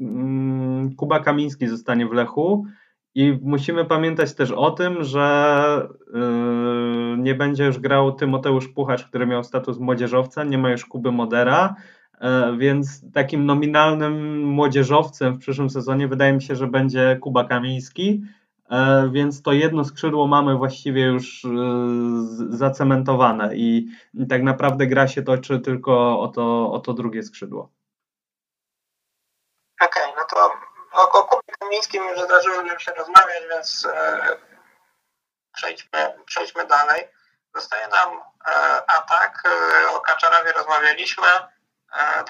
mm, Kuba Kamiński zostanie w Lechu i musimy pamiętać też o tym, że yy, nie będzie już grał Tymoteusz Puchacz, który miał status młodzieżowca, nie ma już Kuby Modera, yy, więc takim nominalnym młodzieżowcem w przyszłym sezonie wydaje mi się, że będzie Kuba Kamiński, yy, więc to jedno skrzydło mamy właściwie już zacementowane i tak naprawdę gra się toczy tylko o to, o to drugie skrzydło. Okej, okay, Kamińskim już zdarzyło nam się rozmawiać, więc e, przejdźmy, przejdźmy dalej. Zostaje nam e, atak. E, o Kaczarowie rozmawialiśmy.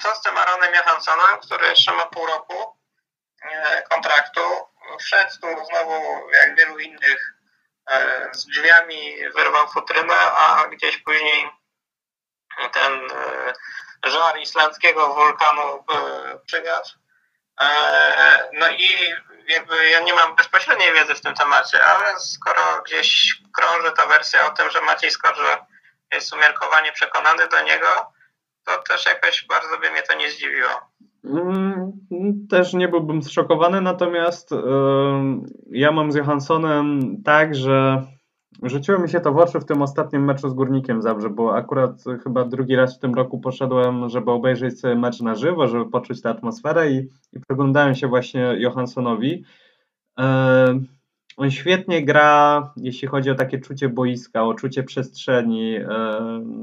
Co z tym Aaronem Johanssonem, który jeszcze ma pół roku kontraktu? Wszedł tu znowu, jak wielu innych, z drzwiami wyrwał futrynę, a gdzieś później ten żar islandzkiego wulkanu przygasł. No i jakby ja nie mam bezpośredniej wiedzy w tym temacie, ale skoro gdzieś krąży ta wersja o tym, że Maciej Skorze jest umiarkowanie przekonany do niego, to też jakoś bardzo by mnie to nie zdziwiło. Mm, też nie byłbym zszokowany, natomiast yy, ja mam z Johanssonem tak, że Rzuciło mi się to w oczy w tym ostatnim meczu z Górnikiem Zabrze, bo akurat chyba drugi raz w tym roku poszedłem, żeby obejrzeć sobie mecz na żywo, żeby poczuć tę atmosferę i, i przyglądałem się właśnie Johanssonowi. E, on świetnie gra, jeśli chodzi o takie czucie boiska, o czucie przestrzeni, e,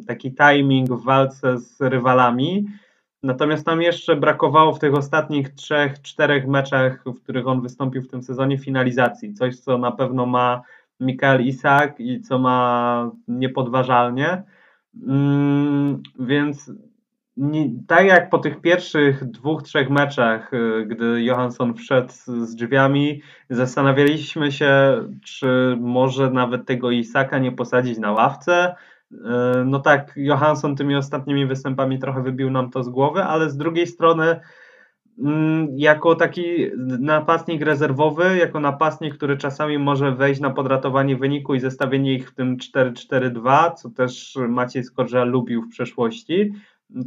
taki timing w walce z rywalami. Natomiast nam jeszcze brakowało w tych ostatnich trzech, czterech meczach, w których on wystąpił w tym sezonie, finalizacji. Coś, co na pewno ma Mikael Isak i co ma niepodważalnie. Mm, więc tak jak po tych pierwszych dwóch, trzech meczach, y, gdy Johansson wszedł z drzwiami, zastanawialiśmy się, czy może nawet tego Isaka nie posadzić na ławce. Y, no tak, Johansson tymi ostatnimi występami trochę wybił nam to z głowy, ale z drugiej strony jako taki napastnik rezerwowy, jako napastnik, który czasami może wejść na podratowanie wyniku i zestawienie ich w tym 4-4-2, co też Maciej Skorża lubił w przeszłości,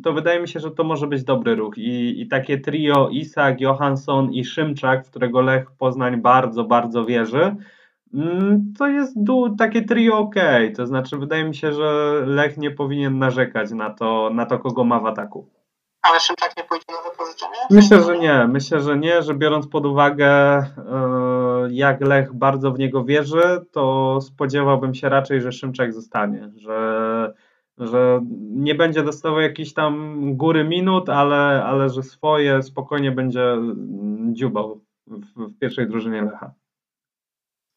to wydaje mi się, że to może być dobry ruch. I, i takie trio Isak, Johansson i Szymczak, w którego Lech Poznań bardzo, bardzo wierzy, mm, to jest takie trio ok. To znaczy, wydaje mi się, że Lech nie powinien narzekać na to, na to kogo ma w ataku. Ale Szymczak nie pójdzie na wypożyczenie? Myślę, że nie. Myślę, że nie, że biorąc pod uwagę, e, jak Lech bardzo w niego wierzy, to spodziewałbym się raczej, że Szymczak zostanie, że, że nie będzie dostawał jakiś tam góry minut, ale, ale że swoje spokojnie będzie dziubał w, w pierwszej drużynie Lecha.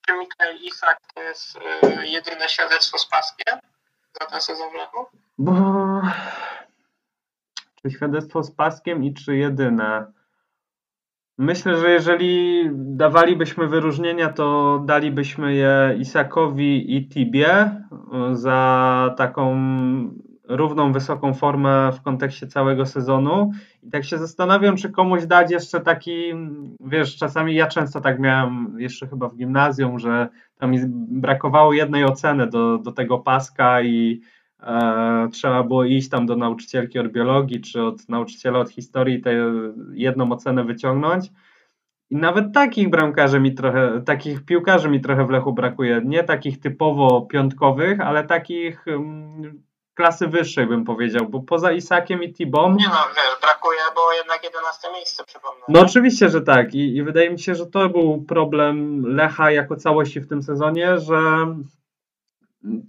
Czy Mikael Isak to jest y, jedyne świadectwo z paskiem za ten sezon w Lechu? Bo Czy świadectwo z paskiem i czy jedyne? Myślę, że jeżeli dawalibyśmy wyróżnienia, to dalibyśmy je Isakowi i Tibie y, za taką równą, wysoką formę w kontekście całego sezonu. I tak się zastanawiam, czy komuś dać jeszcze taki, wiesz, czasami ja często tak miałem, jeszcze chyba w gimnazjum, że tam mi brakowało jednej oceny do, do tego paska i e, trzeba było iść tam do nauczycielki od biologii, czy od nauczyciela od historii tę jedną ocenę wyciągnąć. I nawet takich bramkarzy mi trochę, takich piłkarzy mi trochę w Lechu brakuje. Nie takich typowo piątkowych, ale takich um, klasy wyższej bym powiedział, bo poza Isakiem i Tibą... Nie no, wiesz, brakuje, bo jednak 11 miejsce, przypomnę. No oczywiście, że tak I, i wydaje mi się, że to był problem Lecha jako całości w tym sezonie, że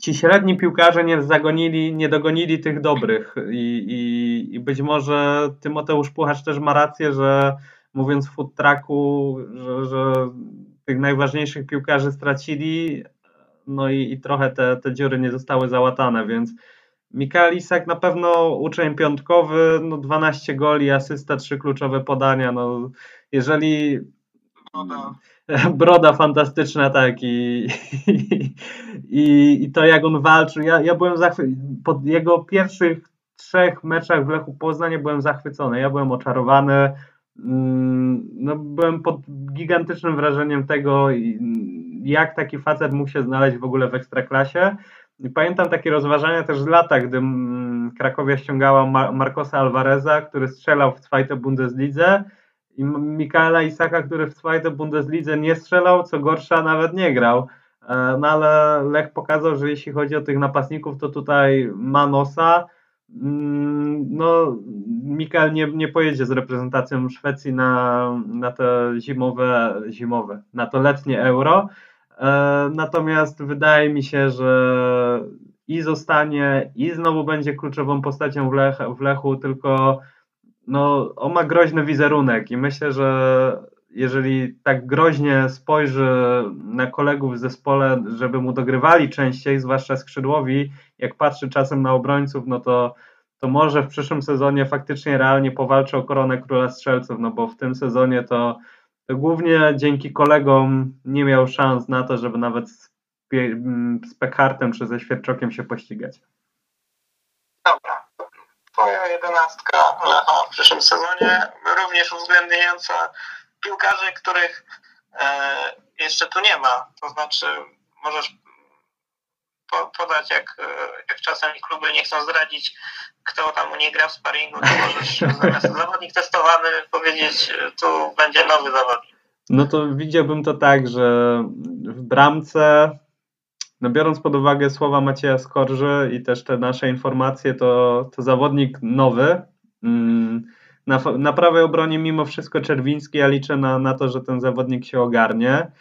ci średni piłkarze nie zagonili, nie dogonili tych dobrych i, i, i być może Tymoteusz Puchacz też ma rację, że mówiąc w food trucku, że, że tych najważniejszych piłkarzy stracili, no i, i trochę te, te dziury nie zostały załatane, więc Mikael Isak na pewno uczeń piątkowy, no 12 goli, asysta, trzy kluczowe podania, no jeżeli Broda. Broda fantastyczna, tak i, i, i to jak on walczył, ja, ja byłem zachwycony, po jego pierwszych trzech meczach w Lechu Poznań byłem zachwycony, ja byłem oczarowany, mm, no, byłem pod gigantycznym wrażeniem tego, jak taki facet mógł się znaleźć w ogóle w ekstraklasie. I pamiętam takie rozważania też z lata, gdy mm, Krakowia ściągała Marcosa Alvareza, który strzelał w Zweite Bundeslidze i Mikaela Isaka, który w Zweite Bundeslidze nie strzelał, co gorsza nawet nie grał. E, no ale Lech pokazał, że jeśli chodzi o tych napastników, to tutaj ma nosa. Mm, no, Mikael nie, nie pojedzie z reprezentacją Szwecji na, na te zimowe, zimowe, na to letnie euro. E, natomiast wydaje mi się, że i zostanie, i znowu będzie kluczową postacią w, Lech, w Lechu, tylko no, on ma groźny wizerunek i myślę, że jeżeli tak groźnie spojrzy na kolegów w zespole, żeby mu dogrywali częściej, zwłaszcza skrzydłowi, jak patrzy czasem na obrońców, no to, to może w przyszłym sezonie faktycznie realnie powalczy o koronę króla strzelców, no bo w tym sezonie to to głównie dzięki kolegom nie miał szans na to, żeby nawet z, z Pekhartem czy ze Świerczokiem się pościgać. Dobra. Twoja jedenastka Lecha w przyszłym sezonie, również uwzględniająca piłkarzy, których e, jeszcze tu nie ma. To znaczy, możesz podać, jak, e, jak czasem kluby nie chcą zdradzić, kto tam u niej gra w sparingu, to możesz zamiast zawodnik testowany powiedzieć, tu będzie nowy zawodnik. No to widziałbym to tak, że w bramce, no biorąc pod uwagę słowa Macieja Skorży i też te nasze informacje, to, to zawodnik nowy. Mm, na, na prawej obronie mimo wszystko Czerwiński, ja liczę na, na to, że ten zawodnik się ogarnie.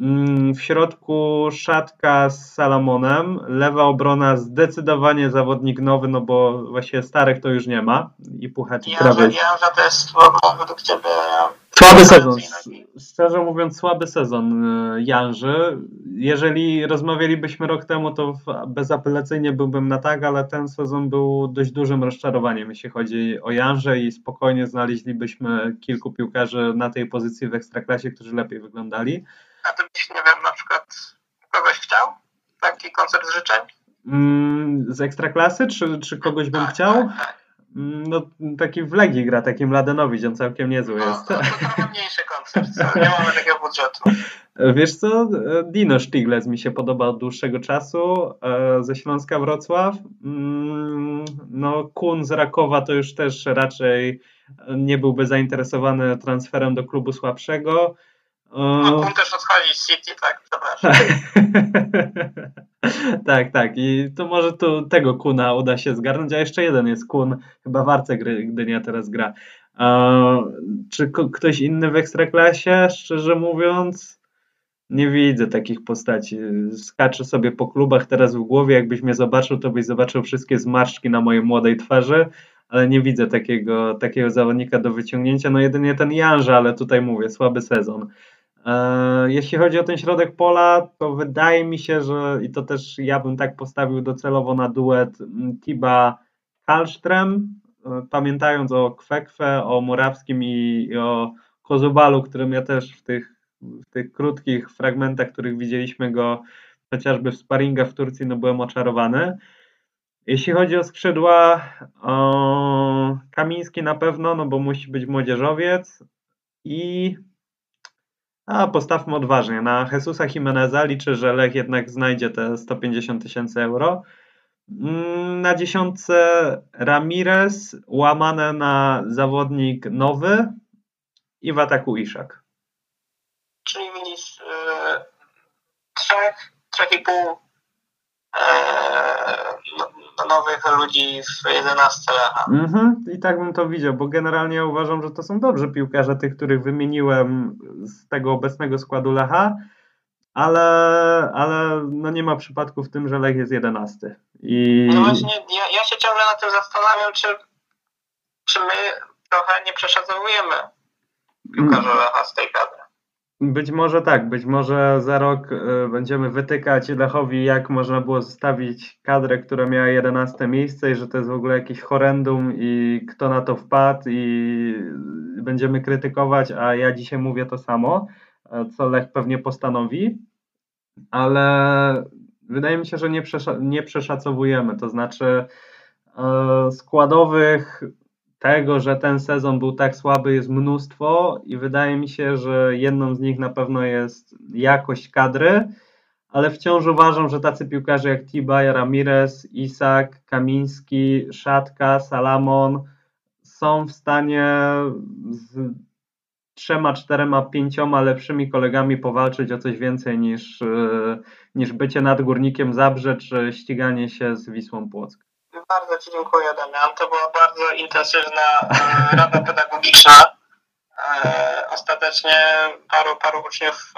Mm, w środku szatka z Salamonem, lewa obrona zdecydowanie zawodnik nowy, no bo właśnie starych to już nie ma i Puchaczyk ja, prawie... Ja, to jest według Ciebie... Słaby sezon, szczerze mówiąc słaby sezon y, Janży. Jeżeli rozmawialibyśmy rok temu, to bezapelacyjnie byłbym na tak, ale ten sezon był dość dużym rozczarowaniem, jeśli chodzi o Janżę i spokojnie znaleźlibyśmy kilku piłkarzy na tej pozycji w Ekstraklasie, którzy lepiej wyglądali. A ty byś, nie wiem, na przykład kogoś chciał? Taki koncert życzeń? Mm, z ekstraklasy, czy, czy kogoś bym tak, chciał? Tak, tak. Mm, no, taki w Legii gra, taki Mladenowicz, on całkiem niezły no, jest. No, to trochę mniejszy koncert, co? nie mamy takiego budżetu. Wiesz co, Dino Stiglec mi się podoba od dłuższego czasu, e, ze Śląska Wrocław. Mm, no, Kun z Rakowa to już też raczej nie byłby zainteresowany transferem do klubu słabszego. No, Kun też odchodzi z City, tak, przepraszam. tak, tak. I to może tu tego Kuna uda się zgarnąć, a jeszcze jeden jest Kun, chyba w Arce Gdynia teraz gra. czy ktoś inny w Ekstraklasie, szczerze mówiąc? Nie widzę takich postaci. Skaczę sobie po klubach teraz w głowie. Jakbyś mnie zobaczył, to byś zobaczył wszystkie zmarszczki na mojej młodej twarzy, ale nie widzę takiego, takiego zawodnika do wyciągnięcia. No jedynie ten Janża, ale tutaj mówię, słaby sezon. E, jeśli chodzi o ten środek pola, to wydaje mi się, że i to też ja bym tak postawił docelowo na duet Tiba Kalstrem. pamiętając o Kwekwe, o Murawskim i, i o Kozubalu, którym ja też w tych, w tych krótkich fragmentach, których widzieliśmy go chociażby w sparingach w Turcji, no byłem oczarowany. Jeśli chodzi o skrzydła, o Kamiński na pewno, no bo musi być młodzieżowiec i a postawmy odważnie. Na Jesusa Jimeneza liczę, że Lech jednak znajdzie te 150 tysięcy euro. Mm, na dziesiątce Ramirez, łamane na zawodnik nowy i w ataku Iszak. Czyli widzisz yy, trzech, trzech i pół yy, nowych ludzi w 11 Lecha. Mhm, I tak bym to widział, bo generalnie uważam, że to są dobrzy piłkarze, tych, których wymieniłem z tego obecnego składu Lecha ale, ale no nie ma przypadku w tym, że Lech jest jedenasty. I... No właśnie, ja, ja się ciągle na tym zastanawiam, czy, czy my trochę nie przeszacowujemy mm. Lecha z tej kadry. Być może tak, być może za rok y, będziemy wytykać Lechowi, jak można było zostawić kadrę, która miała 11 miejsce i że to jest w ogóle jakieś horrendum i kto na to wpadł i będziemy krytykować, a ja dzisiaj mówię to samo co Lech pewnie postanowi, ale wydaje mi się, że nie, nie przeszacowujemy. To znaczy e, składowych tego, że ten sezon był tak słaby, jest mnóstwo i wydaje mi się, że jedną z nich na pewno jest jakość kadry, ale wciąż uważam, że tacy piłkarze jak Tiba, Ramirez, Isak, Kamiński, Szatka, Salamon są w stanie z trzema, czterema, pięcioma lepszymi kolegami powalczyć o coś więcej niż, e, niż bycie nadgórnikiem Zabrze czy ściganie się z Wisłą Płock. Bardzo Ci dziękuję Damian. To była bardzo intensywna e, rada pedagogiczna. E, ostatecznie paru, paru uczniów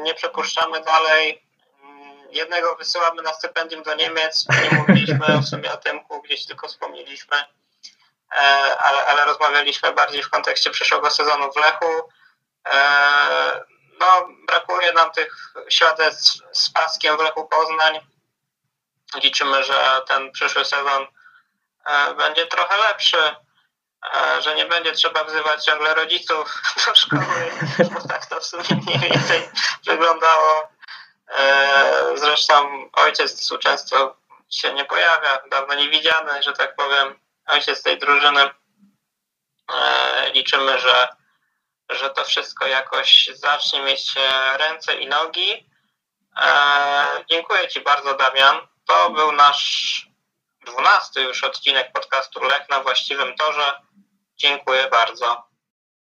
nie przepuszczamy dalej. Mm, jednego wysyłamy na stypendium do Niemiec. Nie mówiliśmy w sumie o tym, gdzieś tylko wspomnieliśmy. E, ale, ale rozmawialiśmy bardziej w kontekście przyszłego sezonu w Lechu. E, no, brakuje nam tych świadectw z paskiem w Lechu Poznań. Liczymy, że ten przyszły sezon e, będzie trochę lepszy, że nie będzie trzeba wzywać ciągle rodziców do szkoły, bo tak to w sumie mniej więcej wyglądało. Zresztą ojciec tu często się nie pojawia, dawno niewidziany, że tak powiem ojciec tej drużyny. E, liczymy, że, że to wszystko jakoś zacznie mieć ręce i nogi. E, dziękuję Ci bardzo, Damian. To był nasz dwunasty już odcinek podcastu Lech na właściwym torze. Dziękuję bardzo.